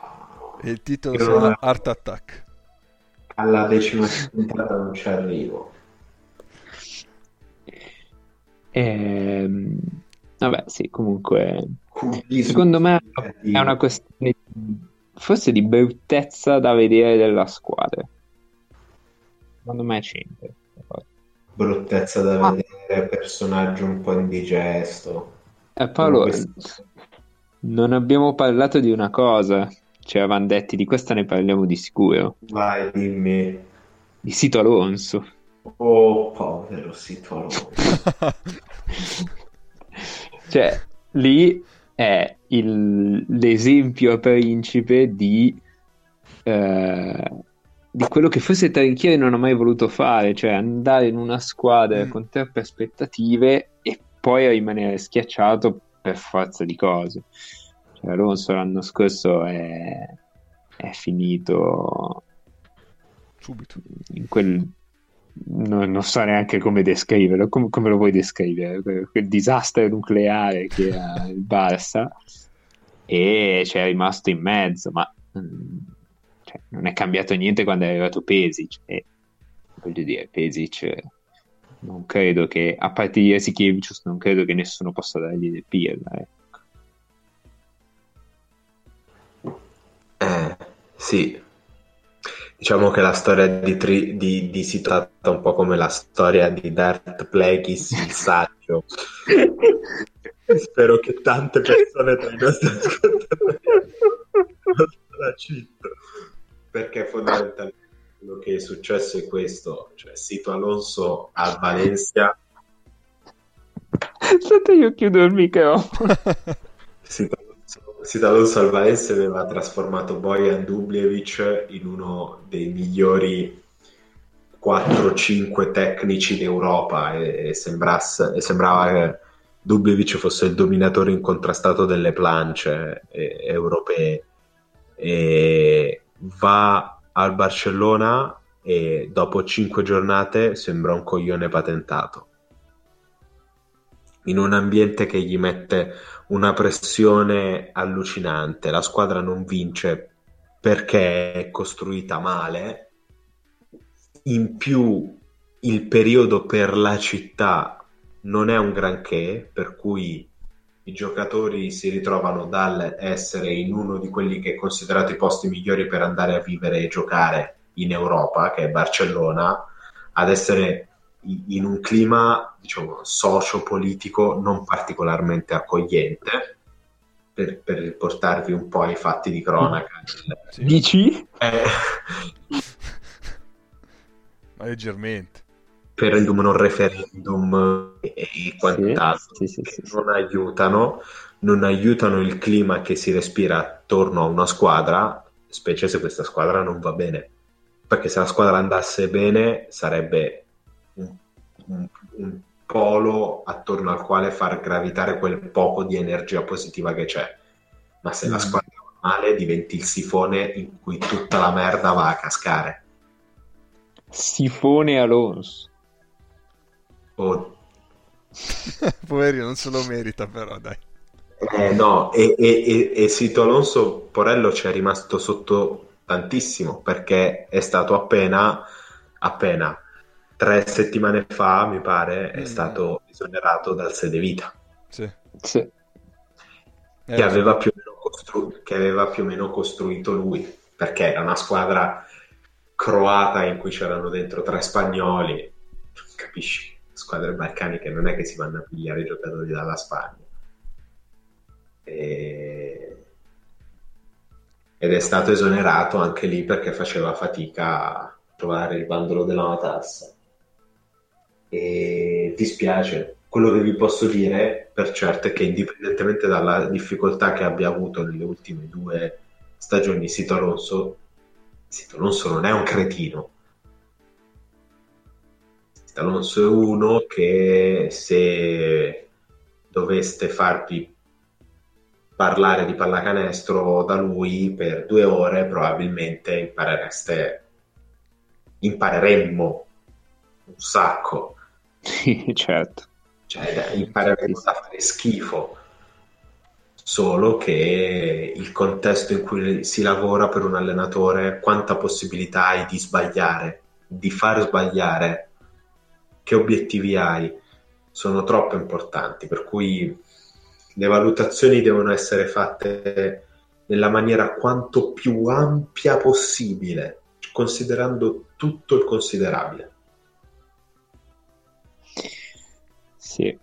e il titolo Io sarà non- Art Attack. Alla decima puntata non ci arrivo. Ehm, vabbè, sì, comunque, secondo me è una questione forse di bruttezza da vedere della squadra. Secondo me c'entra. bruttezza da Ah. vedere, personaggio un po' indigesto. Eh, Paolo, Questo- non abbiamo parlato di una cosa. Ci eravamo detti di questa ne parliamo di sicuro. Vai, dimmi. Di Sito Alonso. Oh, povero Sito Alonso. Cioè, lì è il- l'esempio a principe di, eh, di quello che forse Trinchieri non ha mai voluto fare, cioè andare in una squadra Mm. con troppe aspettative e poi rimanere schiacciato per forza di cose. Cioè, Alonso l'anno scorso è, è finito Subito. in quel no- non so neanche come descriverlo, come, come lo vuoi descrivere? Quel, disastro nucleare che era il Barça e c'è rimasto in mezzo, ma mm, cioè, non è cambiato niente quando è arrivato Pesic e voglio dire, Pesic non credo che, a parte Jasikevičius, non credo che nessuno possa dargli del pirla, eh. Eh, sì. Diciamo che la storia di, tri- di, di si tratta un po' come la storia di Dart Plagueis, il saggio. Spero che tante persone tra i nostri ascoltatori la cito. Perché fondamentalmente quello che è successo è questo. Cioè, Sito Alonso al Valencia Aspetta, io chiudo il microfono. Sito Sito Alonso al Valencia aveva trasformato Bojan Dubljevic in uno dei migliori 4-5 tecnici d'Europa e, e e sembrava che Dubljevic fosse il dominatore incontrastato delle plance eh, europee. E va al Barcellona e dopo 5 giornate sembra un coglione patentato. In un ambiente che gli mette una pressione allucinante. La squadra non vince perché è costruita male. In più, il periodo per la città non è un granché, per cui i giocatori si ritrovano dall'essere in uno di quelli che è considerato i posti migliori per andare a vivere e giocare in Europa, che è Barcellona, ad essere in un clima, diciamo, socio-politico non particolarmente accogliente, per, per riportarvi un po' ai fatti di cronaca. Sì, Dici? Eh, ma leggermente. per il non referendum e, quant'altro, Sì, sì, che sì, sì. non aiutano, non aiutano il clima che si respira attorno a una squadra, specie se questa squadra non va bene. Perché se la squadra andasse bene sarebbe un, un- un polo attorno al quale far gravitare quel poco di energia positiva che c'è. Ma se la Mm. squadra va male diventi il sifone in cui tutta la merda va a cascare. Sifone Alonso. O Poverino, non se lo merita però, dai. Eh, no, e, e, e, e Sito Alonso Porello ci è rimasto sotto tantissimo perché è stato appena, appena tre settimane fa, mi pare, è Mm. stato esonerato dal sede vita Sì. Sì. Eh, che, so. aveva più o meno costru- che aveva più o meno costruito lui perché era una squadra croata in cui c'erano dentro tre spagnoli, capisci? Squadre balcaniche non è che si vanno a pigliare i giocatori dalla Spagna. E- Ed è stato esonerato anche lì perché faceva fatica a trovare il bandolo della matassa. E dispiace. Quello che vi posso dire per certo è che indipendentemente dalla difficoltà che abbia avuto nelle ultime due stagioni Sito Alonso, Sito Alonso non è un cretino. Sito Alonso è uno che se doveste farvi parlare di pallacanestro da lui per due ore probabilmente imparereste impareremmo un sacco Sì, certo. cioè da- impareremo a fare schifo. Solo che il contesto in cui si lavora per un allenatore quanta possibilità hai di sbagliare di far sbagliare? Che obiettivi hai? Sono troppo importanti per cui le valutazioni devono essere fatte nella maniera quanto più ampia possibile considerando tutto il considerabile Sì.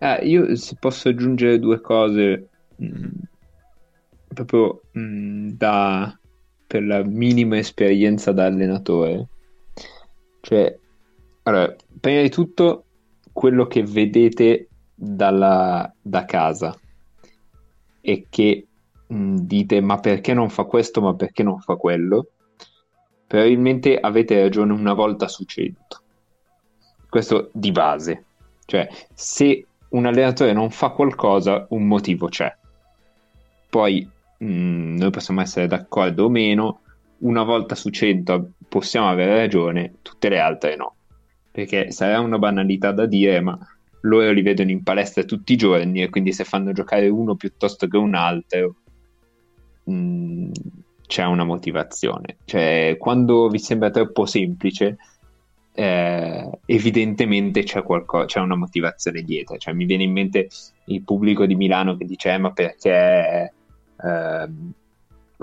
Ah, io se posso aggiungere due cose mh, Mhm. proprio mh, da, per la minima esperienza da allenatore. Cioè, allora, prima di tutto quello che vedete dalla, da casa e che mh, dite ma perché non fa questo, ma perché non fa quello? Probabilmente avete ragione una volta su cento. Questo di base. Cioè, se un allenatore non fa qualcosa, un motivo c'è. Poi mh, noi possiamo essere d'accordo o meno, una volta su cento possiamo avere ragione, tutte le altre no. Perché sarà una banalità da dire, ma loro li vedono in palestra tutti i giorni e quindi se fanno giocare uno piuttosto che un altro mh, mm, c'è una motivazione. Cioè, quando vi sembra troppo semplice, eh, evidentemente c'è, qualcosa, c'è una motivazione dietro. Cioè, mi viene in mente il pubblico di Milano che dice: eh, Ma perché eh,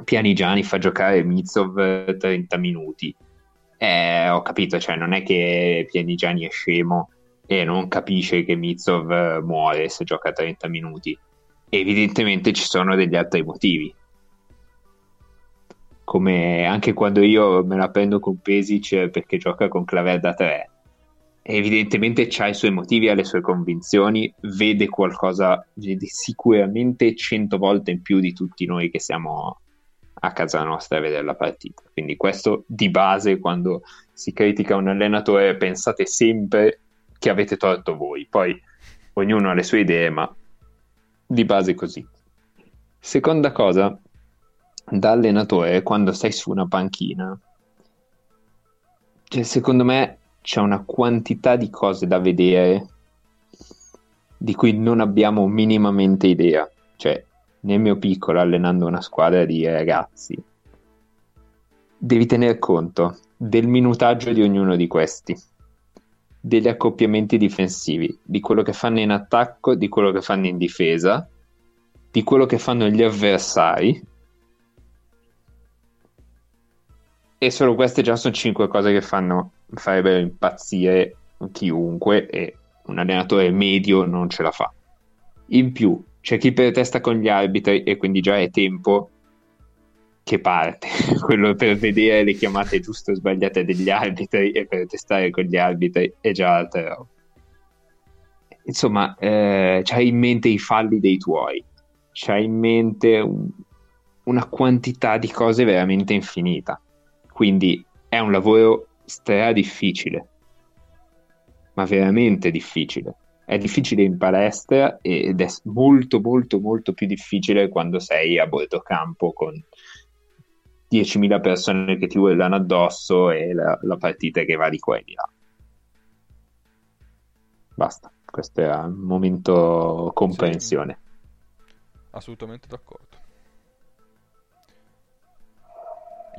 Pianigiani fa giocare Mizov 30 minuti? Eh, ho capito, cioè, non è che Pianigiani è scemo e non capisce che Mizov muore se gioca 30 minuti. Evidentemente ci sono degli altri motivi come anche quando io me la prendo con Pesic perché gioca con Claver da 3 evidentemente ha i suoi motivi, ha le sue convinzioni, vede qualcosa, vede sicuramente cento volte in più di tutti noi che siamo a casa nostra a vedere la partita. Quindi questo di base quando si critica un allenatore pensate sempre che avete torto voi, poi ognuno ha le sue idee, ma di base così. Seconda cosa, da allenatore quando sei su una panchina, cioè, secondo me c'è una quantità di cose da vedere di cui non abbiamo minimamente idea. Cioè, nel mio piccolo, allenando una squadra di ragazzi, devi tener conto del minutaggio di ognuno di questi, degli accoppiamenti difensivi, di quello che fanno in attacco, di quello che fanno in difesa, di quello che fanno gli avversari E solo queste già sono cinque cose che fanno, farebbero impazzire chiunque e un allenatore medio non ce la fa. In più, c'è chi pretesta con gli arbitri e quindi già è tempo che parte, quello per vedere le chiamate giuste o sbagliate degli arbitri e per testare con gli arbitri è già altra roba. Insomma, eh, c'hai in mente i falli dei tuoi, c'hai in mente un, una quantità di cose veramente infinita quindi è un lavoro stra difficile, ma veramente difficile. È difficile in palestra ed è molto molto molto più difficile quando sei a bordo campo con 10.000 persone che ti urlano addosso e la, la partita che va di qua e di là. Basta, questo era un momento comprensione. Sì, assolutamente d'accordo.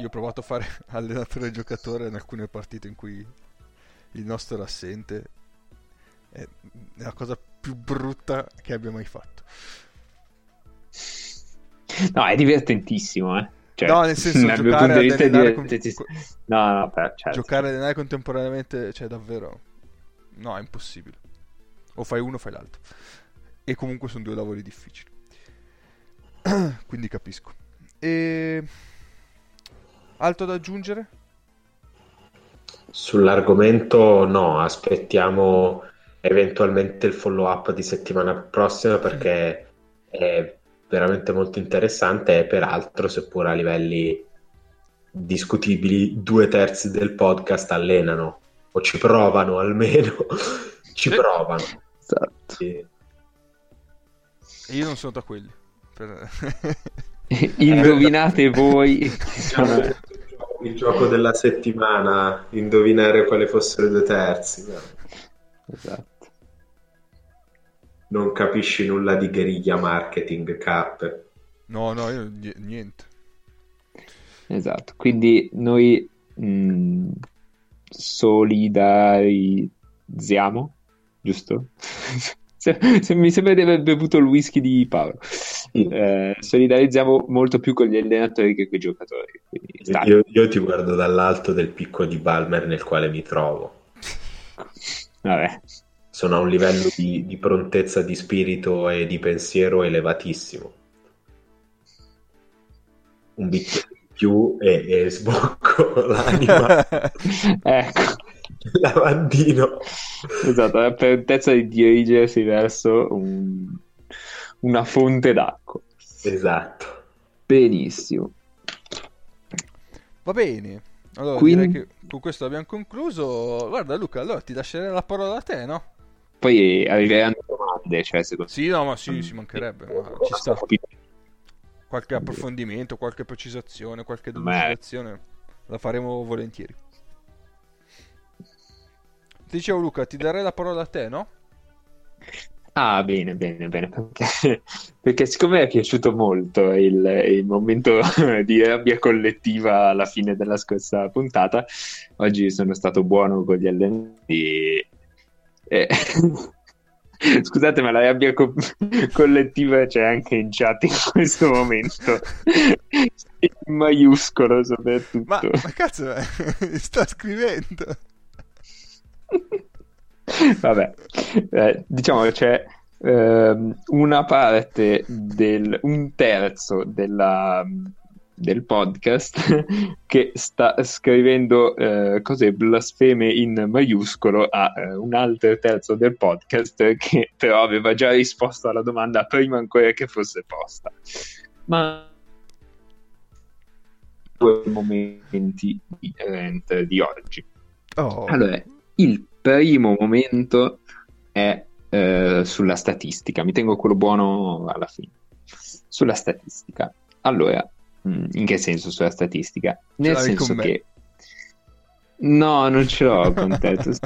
Io ho provato a fare allenatore e giocatore in alcune partite in cui il nostro era assente. È la cosa più brutta che abbia mai fatto. No, è divertentissimo, eh. Cioè, no, nel senso, giocare ad allenare, con... no, no, per, certo. giocare ad allenare contemporaneamente, cioè davvero, no, è impossibile. O fai uno o fai l'altro. E comunque sono due lavori difficili. Quindi capisco. E Altro da aggiungere? Sull'argomento no, aspettiamo eventualmente il follow up di settimana prossima perché è veramente molto interessante e peraltro seppur a livelli discutibili due terzi del podcast allenano o ci provano almeno ci sì. provano esatto. Sì. io non sono da quelli per... indovinate voi il gioco della settimana, indovinare quale fossero i due terzi. Esatto. Non capisci nulla di guerriglia marketing, cap. No, no, io niente. Esatto, quindi noi mh, mm, solidarizziamo, giusto? se, se, mi sembra di aver bevuto il whisky di Paolo. Eh, solidarizziamo molto più con gli allenatori che con i giocatori. Io, io, ti guardo dall'alto del picco di Balmer nel quale mi trovo. Vabbè. Sono a un livello di, di prontezza di spirito e di pensiero elevatissimo. Un bicchiere in più e, e sbocco l'anima. ecco lavandino. Esatto, la prontezza di dirigersi verso un, una fonte d'acqua. Esatto. Benissimo. Va bene. Allora, Quindi... direi che con questo abbiamo concluso. Guarda Luca, allora ti lascerei la parola a te, no? Poi arriveranno domande, cioè secondo Sì, no, ma sì, ci mancherebbe, ma ci sta. Qualche approfondimento, qualche precisazione, qualche delucidazione la faremo volentieri. Ti dicevo Luca, ti darei la parola a te, no? Ah, bene, bene, bene, perché, perché siccome mi è piaciuto molto il, il momento di rabbia collettiva alla fine della scorsa puntata, oggi sono stato buono con gli allenamenti. E... Scusate, ma la rabbia co- collettiva c'è anche in chat in questo momento. In maiuscolo soprattutto. Ma, ma cazzo, sta scrivendo. Vabbè, eh, diciamo che c'è ehm, una parte del un terzo della, del podcast che sta scrivendo eh, cose blasfeme in maiuscolo a eh, un altro terzo del podcast che però aveva già risposto alla domanda prima ancora che fosse posta. Ma due momenti di rent di oggi. Oh. Allora, il primo momento è eh, sulla statistica. Mi tengo quello buono alla fine. Sulla statistica. Allora, mh, in che senso sulla statistica? Nel senso che... No, non ce l'ho con te.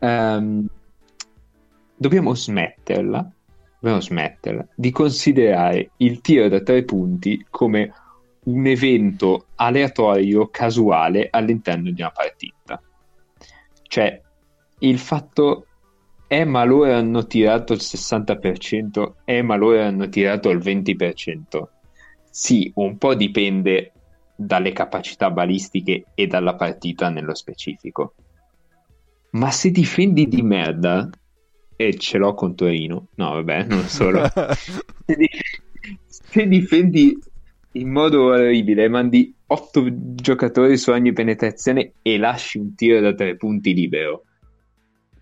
Ehm, dobbiamo smetterla, dobbiamo smetterla di considerare il tiro da tre punti come un evento aleatorio, casuale all'interno di una partita. Cioè, il fatto è ma loro hanno tirato il 60%, è ma loro hanno tirato il 20%. Sì, un po' dipende dalle capacità balistiche e dalla partita nello specifico. Ma se difendi di merda, e ce l'ho con Torino, no vabbè, non solo, se, di- se difendi in modo orribile, mandi 8 giocatori su ogni penetrazione e lasci un tiro da tre punti libero,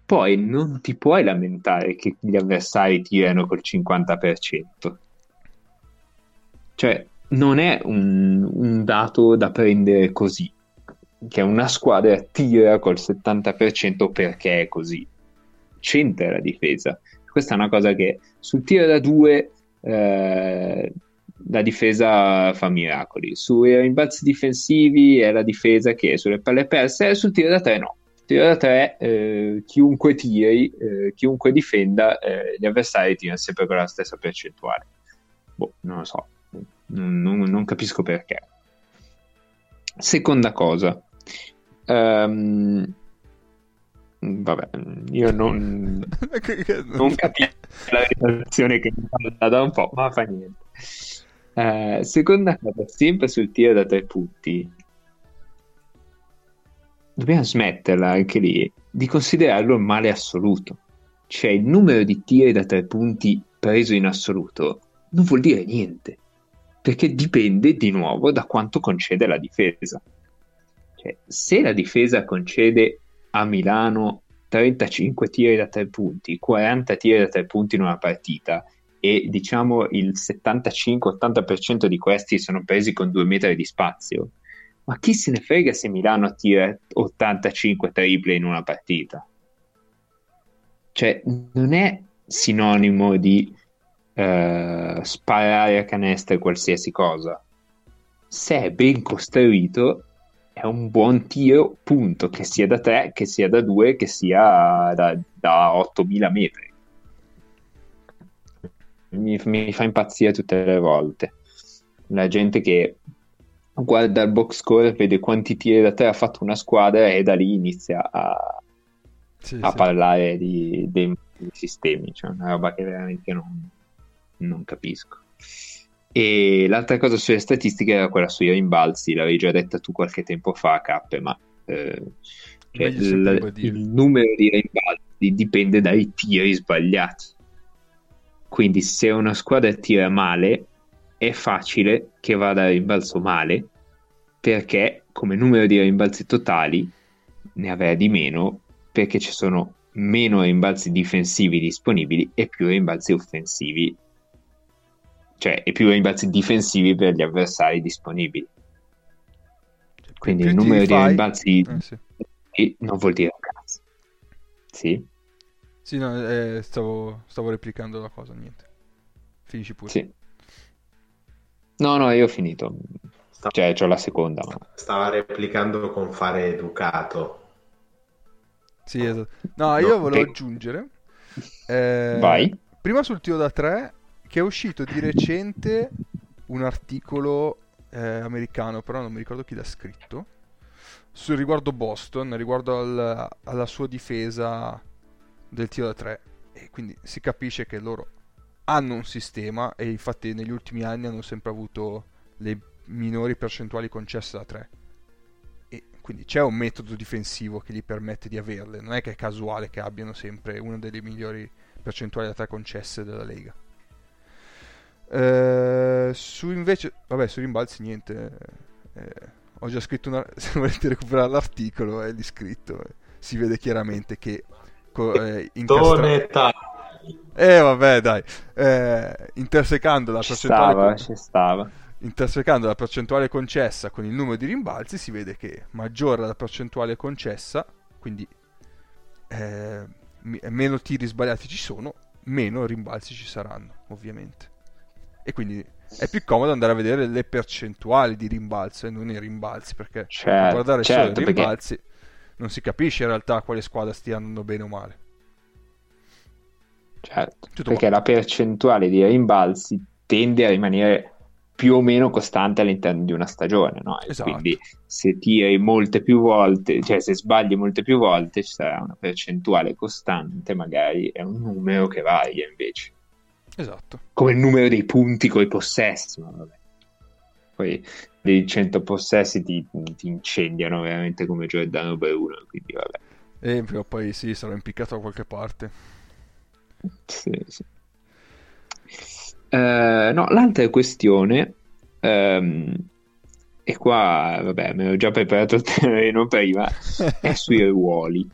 poi non ti puoi lamentare che gli avversari tirano col 50%. Cioè, non è un, un dato da prendere così, che una squadra tira col 70% perché è così. C'entra la difesa. Questa è una cosa che sul tiro da due eh, la difesa fa miracoli. Sui rimbalzi difensivi è la difesa che sulle palle perse e sul tiro da tre no. Tiro da tre, eh, chiunque tiri, eh, chiunque difenda, eh, gli avversari tirano sempre con la stessa percentuale. Boh, non lo so, non, non- non capisco perché. Seconda cosa, Ehm, vabbè, io non, non capisco la relazione che mi parla da un po', ma fa niente. Eh, seconda cosa, sempre sul tiro da tre punti, dobbiamo smetterla anche lì di considerarlo un male assoluto. Cioè, il numero di tiri da tre punti preso in assoluto non vuol dire niente, perché dipende di nuovo da quanto concede la difesa. Cioè, se la difesa concede a Milano 35 tiri da tre punti, 40 tiri da tre punti in una partita e diciamo il 75-80% di questi sono presi con due metri di spazio, ma chi se ne frega se Milano tira 85 triple in una partita? Cioè, non è sinonimo di eh, sparare a canestre qualsiasi cosa. Se è ben costruito, è un buon tiro, punto, che sia da 3, che sia da 2, che sia da, da 8000 metri. Mi, mi fa impazzire tutte le volte. La gente che guarda il box score, vede quanti tiri da 3 ha fatto una squadra e da lì inizia a, Sì, a sì. parlare di, dei, dei sistemi, cioè una roba che veramente non, non capisco. E l'altra cosa sulle statistiche era quella sui rimbalzi, l'avevi già detta tu qualche tempo fa, Cappe, ma eh, cioè, ribadire. il numero di rimbalzi dipende dai tiri sbagliati. Quindi se una squadra tira male, è facile che vada a rimbalzo male, perché come numero di rimbalzi totali ne avrà di meno, perché ci sono meno rimbalzi difensivi disponibili e più rimbalzi offensivi, cioè e più rimbalzi difensivi per gli avversari disponibili. Cioè, Quindi il numero di fai- rimbalzi Eh, sì. non vuol dire un cazzo. Sì, Sì, no, eh, stavo, stavo replicando la cosa, niente. Finisci pure. sì. No, no, io ho finito. Cioè, c'ho la seconda, ma... Stava replicando con fare educato. Sì, esatto. No, io volevo che- aggiungere. eh, Vai. Prima sul tiro da 3, che è uscito di recente un articolo eh, americano, però non mi ricordo chi l'ha scritto, sul riguardo Boston, riguardo al- alla sua difesa del tiro da 3. E quindi si capisce che loro hanno un sistema e infatti negli ultimi anni hanno sempre avuto le minori percentuali concesse da 3. E quindi c'è un metodo difensivo che gli permette di averle, non è che è casuale che abbiano sempre una delle migliori percentuali da 3 concesse della Lega. Eh, su invece, vabbè, sui rimbalzi niente. eh, ho già scritto una... se volete recuperare l'articolo è lì scritto, eh, si vede chiaramente che co- eh, incastra- eh vabbè dai, eh, intersecando la Ci percentuale stava, con- ci stava. intersecando la percentuale concessa con il numero di rimbalzi si vede che maggiore la percentuale concessa, quindi eh, meno tiri sbagliati ci sono, meno rimbalzi ci saranno, ovviamente. E quindi è più comodo andare a vedere le percentuali di rimbalzo e non i rimbalzi, perché a Certo, guardare certo, solo i perché- rimbalzi non si capisce in realtà quale squadra stia andando bene o male. Certo, Tutto perché qua. la percentuale di rimbalzi tende a rimanere più o meno costante all'interno di una stagione, no? Esatto. Quindi se tiri molte più volte, cioè se sbagli molte più volte, ci sarà una percentuale costante, magari è un numero che varia invece. Esatto. Come il numero dei punti coi possessi, ma vabbè. Poi dei 100 possessi ti, ti incendiano veramente come Giordano Bruno, quindi vabbè. E prima o poi sì, sarò impiccato da qualche parte. Sì, sì. Eh, no, l'altra questione, ehm, e qua, vabbè, me l'ho già preparato il terreno prima, è sui ruoli.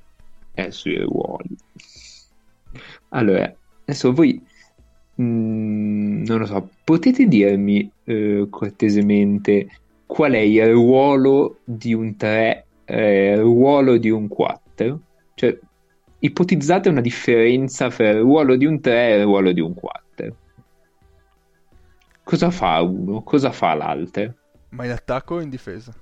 È sui ruoli. Allora, adesso voi, mm, non lo so, potete dirmi eh, cortesemente qual è il ruolo di un 3 e il ruolo di un 4? Cioè, ipotizzate una differenza fra il ruolo di un 3 e il ruolo di un 4. Cosa fa uno? Cosa fa l'altro? Ma in attacco o in difesa?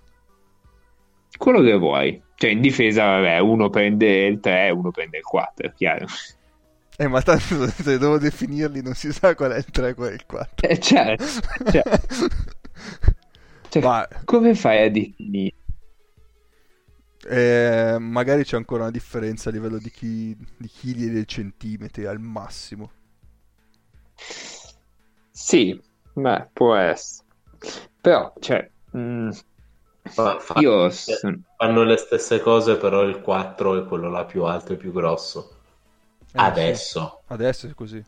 Quello che vuoi. Cioè, in difesa, vabbè, uno prende il 3 e uno prende il 4, chiaro. Eh, ma tanto se devo definirli non si sa qual è il 3 e qual è il 4. Eh, certo, cioè, cioè, Ma come fai a definire? eh, magari c'è ancora una differenza a livello di, chi, di chili e di centimetri al massimo. Sì, beh, può essere. Però, cioè, mm, Fa- fa- io son- Fanno le stesse cose, però il 4 è quello là più alto e più grosso. Eh, Adesso. sì, adesso è così.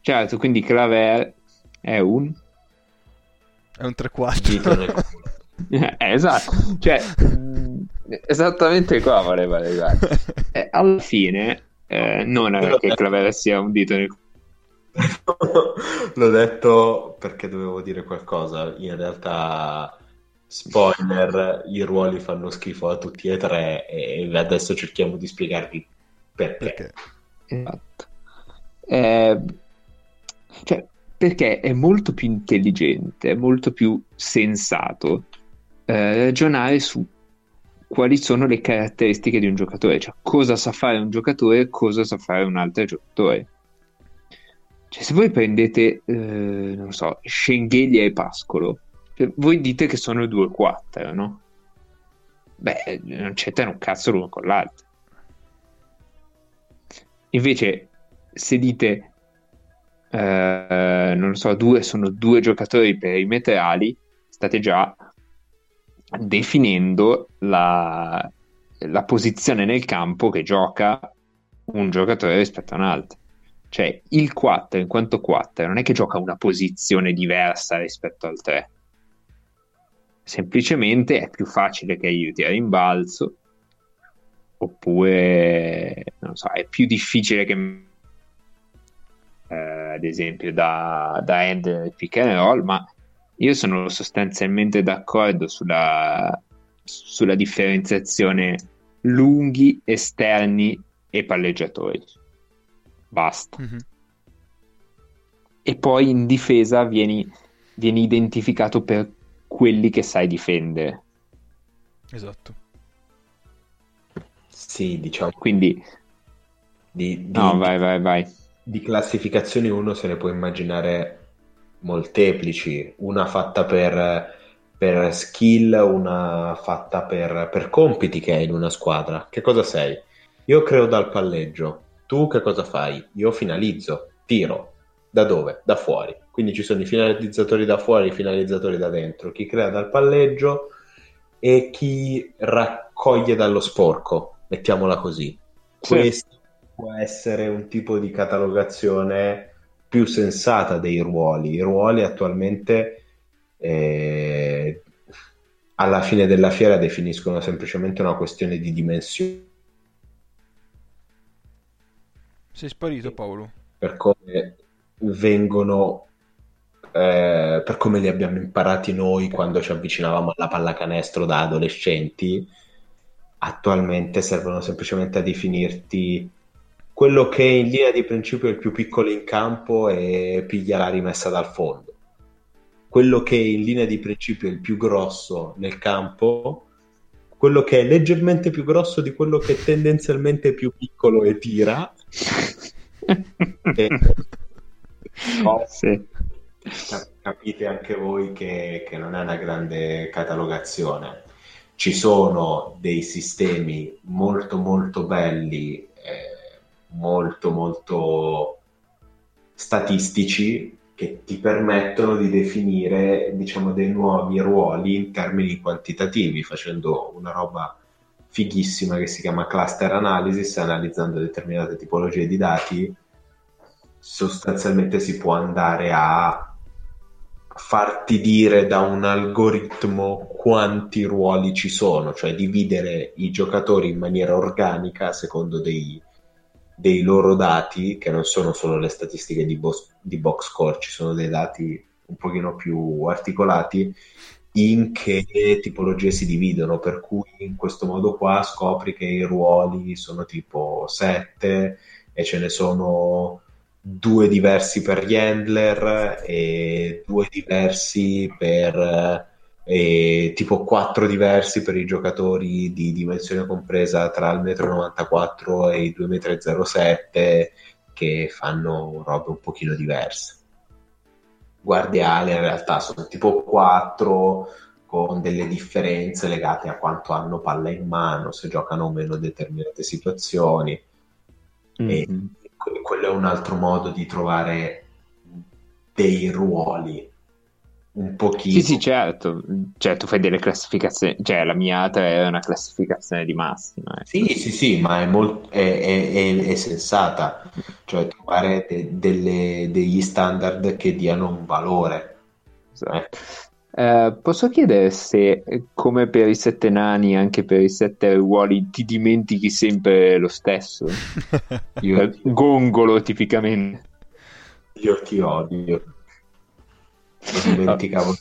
certo, quindi Claver è un... È un Dito 3-4. nel culo. Eh, esatto, cioè, mm, esattamente qua volevo arrivare. Eh, alla fine, eh, non è che Claver sia un dito nel L'ho detto perché dovevo dire qualcosa. In realtà, spoiler, i ruoli fanno schifo a tutti e tre e adesso cerchiamo di spiegarvi perché. Perché? Esatto. Eh, cioè, perché è molto più intelligente, è molto più sensato eh, ragionare su quali sono le caratteristiche di un giocatore, cioè cosa sa fare un giocatore e cosa sa fare un altro giocatore. Cioè, se voi prendete, eh, non so, Schengelia e Pascolo, cioè, voi dite che sono due 4, no? Beh, non c'entrano un cazzo l'uno con l'altro. Invece, se dite, eh, non so, due sono due giocatori perimetrali, state già definendo la, la posizione nel campo che gioca un giocatore rispetto a un altro. Cioè, il 4 in quanto 4 non è che gioca una posizione diversa rispetto al 3. Semplicemente è più facile che aiuti a rimbalzo, oppure non so, è più difficile che eh, ad esempio da, da il pick and roll, ma io sono sostanzialmente d'accordo sulla, sulla differenziazione lunghi, esterni e palleggiatori. Basta. Mhm. E poi in difesa vieni, vieni identificato per quelli che sai difendere. Esatto. Sì, diciamo. Quindi, Di, di, no, vai, vai, vai. di classificazioni uno se ne può immaginare molteplici, una fatta per, per skill, una fatta per, per compiti che hai in una squadra. Che cosa sei? Io creo dal palleggio, tu che cosa fai? Io finalizzo, tiro. Da dove? Da fuori. Quindi ci sono i finalizzatori da fuori i finalizzatori da dentro. Chi crea dal palleggio e chi raccoglie dallo sporco, mettiamola così. Sì. Questo può essere un tipo di catalogazione più sensata dei ruoli. I ruoli attualmente eh, alla fine della fiera definiscono semplicemente una questione di dimensione Sei sparito, Paolo. per come vengono, eh, per come li abbiamo imparati noi quando ci avvicinavamo alla pallacanestro da adolescenti, attualmente servono semplicemente a definirti quello che in linea di principio è il più piccolo in campo e piglia la rimessa dal fondo. Quello che in linea di principio è il più grosso nel campo, quello che è leggermente più grosso di quello che tendenzialmente è più piccolo e tira. E- No, Sì. cap- capite anche voi che, che non è una grande catalogazione. Ci sono dei sistemi molto molto belli, eh, molto molto statistici che ti permettono di definire, diciamo, dei nuovi ruoli in termini quantitativi, facendo una roba fighissima che si chiama cluster analysis, analizzando determinate tipologie di dati. Sostanzialmente si può andare a farti dire da un algoritmo quanti ruoli ci sono, cioè dividere i giocatori in maniera organica secondo dei, dei loro dati, che non sono solo le statistiche di, box, di box score, ci sono dei dati un pochino più articolati in che tipologie si dividono, per cui in questo modo qua scopri che i ruoli sono tipo 7 e ce ne sono due diversi per gli handler e due diversi per e tipo quattro diversi per i giocatori di dimensione compresa tra il 1,94 m e i 2,07 m che fanno robe un pochino diverse. Guardiale in realtà sono tipo 4 con delle differenze legate a quanto hanno palla in mano, se giocano o meno determinate situazioni. E Mhm. Quello è un altro modo di trovare dei ruoli un pochino. Sì, sì, certo. Cioè, tu fai delle classificazioni. Cioè, la mia 3 è una classificazione di massima. eh. Sì, sì, sì, ma è, molt- è, è- è- è sensata, cioè trovare de- delle- degli standard che diano un valore. Esatto. Eh, posso chiedere se, eh, come per i sette nani, anche per i sette ruoli, ti dimentichi sempre lo stesso? Io, Eh, Gongolo, tipicamente. io ti odio. Mi dimenticavo.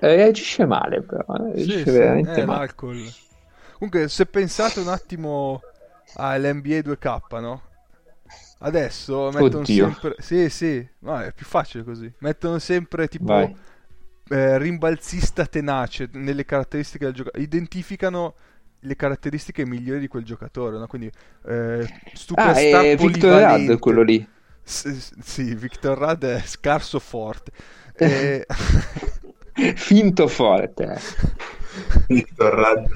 Eh, Reagisce male, però. eh, Sì, Reagisce sì, veramente è male. l'alcol. Comunque, se pensate un attimo all'NBA 2K, no? Adesso mettono Oddio. sempre... Sì, sì, no, è più facile così. Mettono sempre tipo Vai. Eh, rimbalzista tenace nelle caratteristiche del giocatore. Identificano le caratteristiche migliori di quel giocatore, no? Quindi eh, Ah, superstar è Victor. Rudd quello lì. S- sì, Victor Rudd è scarso forte. Eh, Finto forte. Victor Rudd,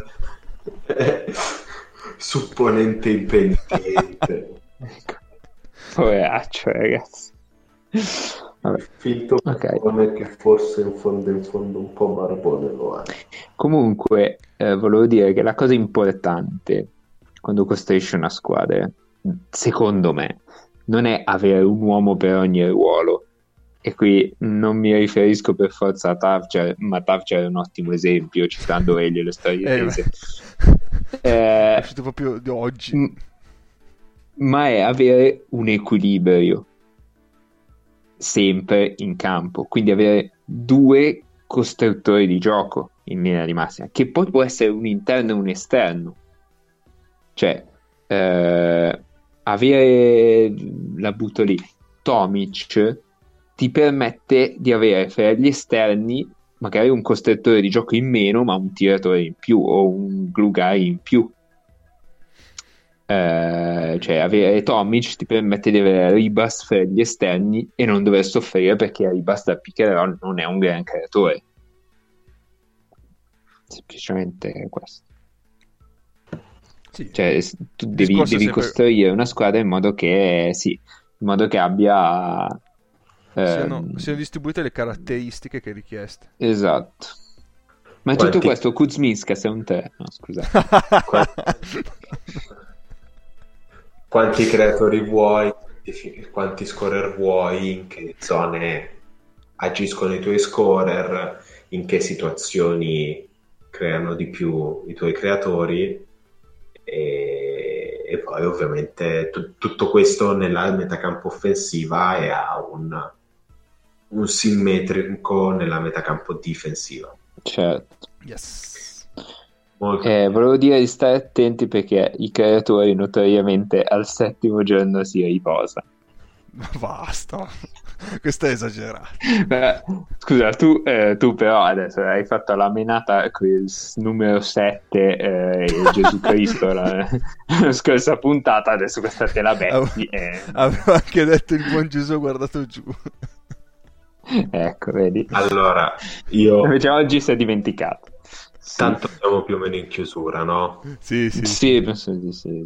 supponente impeniente. Poveraccio, ragazzi. Vabbè. Finto Ok. barbone che forse in fondo in fondo un po' barbone lo è. Comunque, eh, volevo dire che la cosa importante quando costruisci una squadra, secondo me, non è avere un uomo per ogni ruolo. E qui non mi riferisco per forza a Tavcher, ma Tavcher è un ottimo esempio, citando egli le storie Eh, tese. è Eh, uscito proprio di oggi. m- ma è avere un equilibrio sempre in campo, quindi avere due costruttori di gioco in linea di massima, che poi può essere un interno e un esterno. Cioè, eh, avere, la butto lì, Tomic ti permette di avere fra gli esterni magari un costruttore di gioco in meno, ma un tiratore in più o un glue guy in più. Eh, cioè, avere Tomic ti permette di avere Ribas fra gli esterni e non dover soffrire perché Ribas da pick non è un gran creatore. Semplicemente questo. Sì. Cioè, tu devi, è devi sempre- costruire una squadra in modo che, sì, in modo che abbia... siano, ehm, siano distribuite le caratteristiche che richieste. Esatto. Ma Quanti- tutto questo Kuzminska sei un 3, no scusa. Quanti creatori vuoi, quanti, scorer vuoi, in che zone agiscono i tuoi scorer, in che situazioni creano di più i tuoi creatori e, e poi ovviamente tu- tutto questo nella metacampo offensiva e ha un, un simmetrico nella metacampo difensiva. Certo. yes. Molto Eh, volevo dire di stare attenti perché i creatori notoriamente al settimo giorno si riposa. Ma basta. Questo è esagerato. Beh, scusa, tu, eh, tu però adesso hai fatto la menata numero 7 eh, Gesù Cristo la, la scorsa puntata, adesso questa te la betti. eh. Avevo anche detto il buon Gesù guardato giù. Ecco, vedi. Allora, io Invece oggi si è dimenticato. Sì. tanto siamo più o meno in chiusura, no? Sì, sì. Sì, penso di sì.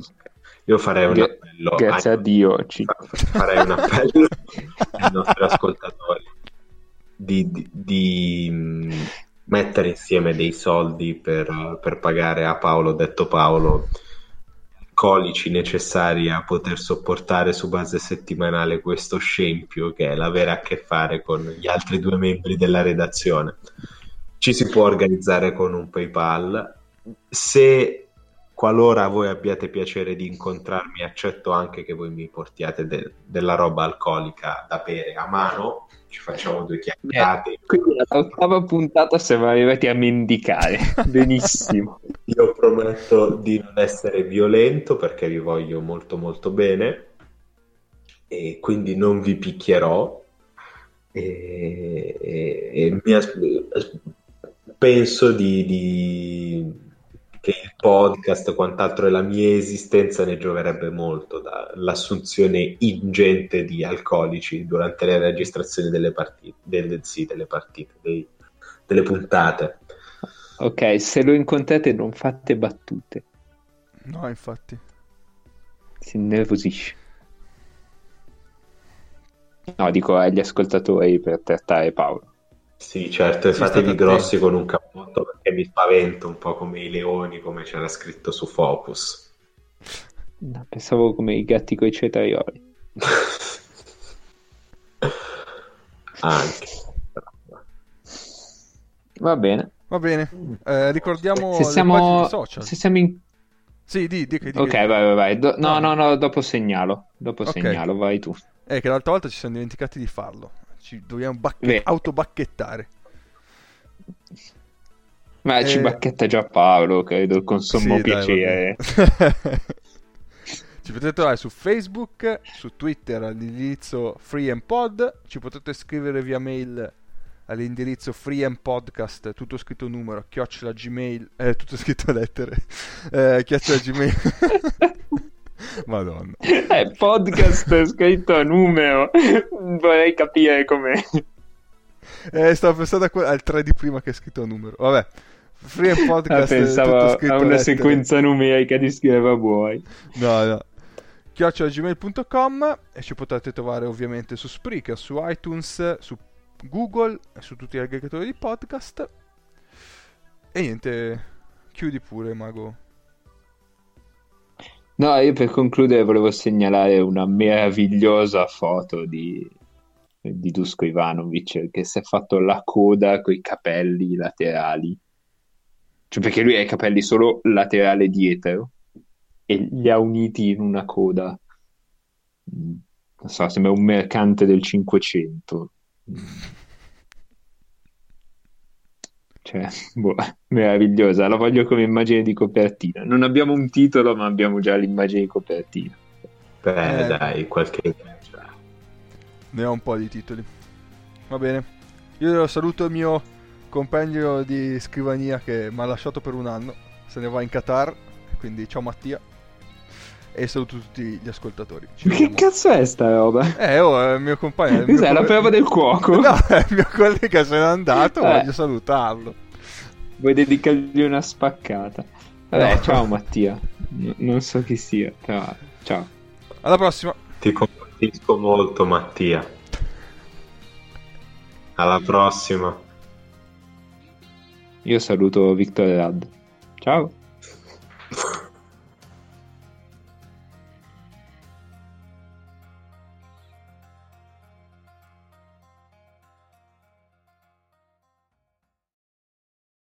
Io farei un Gra- appello Grazie ai- a Dio. ci- farei un appello ai nostri ascoltatori di, di- di, mh, mettere insieme dei soldi per, per pagare a Paolo, detto Paolo, i colici necessari a poter sopportare su base settimanale questo scempio che è l'avere a che fare con gli altri due membri della redazione. Ci si può organizzare con un PayPal. Se qualora voi abbiate piacere di incontrarmi, accetto anche che voi mi portiate de- della roba alcolica da bere a mano. Ci facciamo due chiacchierate. Quindi all'ottava puntata siamo arrivati a mendicare. Benissimo. Io prometto di non essere violento perché vi voglio molto molto bene e quindi non vi picchierò e, e- e mi as- penso di, di- che il podcast e quant'altro e la mia esistenza ne gioverebbe molto dall'assunzione ingente di alcolici durante le registrazioni delle partite, delle, sì, delle partite, dei- delle puntate. Ok, se lo incontrate non fate battute. No, infatti. Si innervosisce. No, dico agli ascoltatori per trattare Paolo. Sì, certo, e fatevi grossi con un cappotto perché mi spavento un po' come i leoni, come c'era scritto su Focus. No, pensavo come i gatti coi cetrioli. Anche. Va bene. Va bene. Eh, ricordiamo Se siamo, social. se siamo in... Sì, di, di, di, di- Ok, vai, vai, vai. Do- no, No. no, no, dopo segnalo. Dopo Ok. segnalo, vai tu. Eh, che l'altra volta ci siamo dimenticati di farlo. Ci dobbiamo bacche- autobacchettare. Ma ci Eh, bacchetta già Paolo, credo, con sommo Sì, dai, piacere. vabbè. ci potete trovare su Facebook, su Twitter all'indirizzo freeandpod, ci potete scrivere via mail all'indirizzo freeandpodcast, tutto scritto numero, chiocciola gmail, eh, tutto scritto lettere, eh, chiocciola gmail. Madonna. Eh, podcast scritto a numero. Vorrei capire come. Eh, stavo pensando al 3 di prima che è scritto a numero. Vabbè. Free and Ah, podcast pensavo tutto scritto a una lettere. sequenza numerica di scrivere vuoi. No, no. chiocciolagmail.com e ci potete trovare ovviamente su Spreaker, su iTunes, su Google e su tutti gli aggregatori di podcast. E niente, chiudi pure, Mago. No, io per concludere volevo segnalare una meravigliosa foto di, di Dusko Ivanovic che si è fatto la coda con i capelli laterali. Cioè, perché lui ha i capelli solo laterale dietro e li ha uniti in una coda. Non so, sembra un mercante del 500. Cioè, boh, meravigliosa, la voglio come immagine di copertina. Non abbiamo un titolo, ma abbiamo già l'immagine di copertina. Beh, Eh. dai, qualche... Ne ho un po' di titoli. Va bene. Io saluto il mio compagno di scrivania che mi ha lasciato per un anno, se ne va in Qatar, quindi ciao Mattia. E saluto tutti gli ascoltatori. Ci Che vediamo. cazzo è sta roba? Eh, oh, è il mio compagno. è il mio Cos'è la prova del cuoco? No, è il mio collega se n'è andato, Eh. voglio salutarlo. Vuoi dedicargli una spaccata? Vabbè, No. ciao Mattia. N- non so chi sia, però ciao. Alla prossima. Ti compatisco molto, Mattia. Alla prossima. Io saluto Victor Rad. Ciao.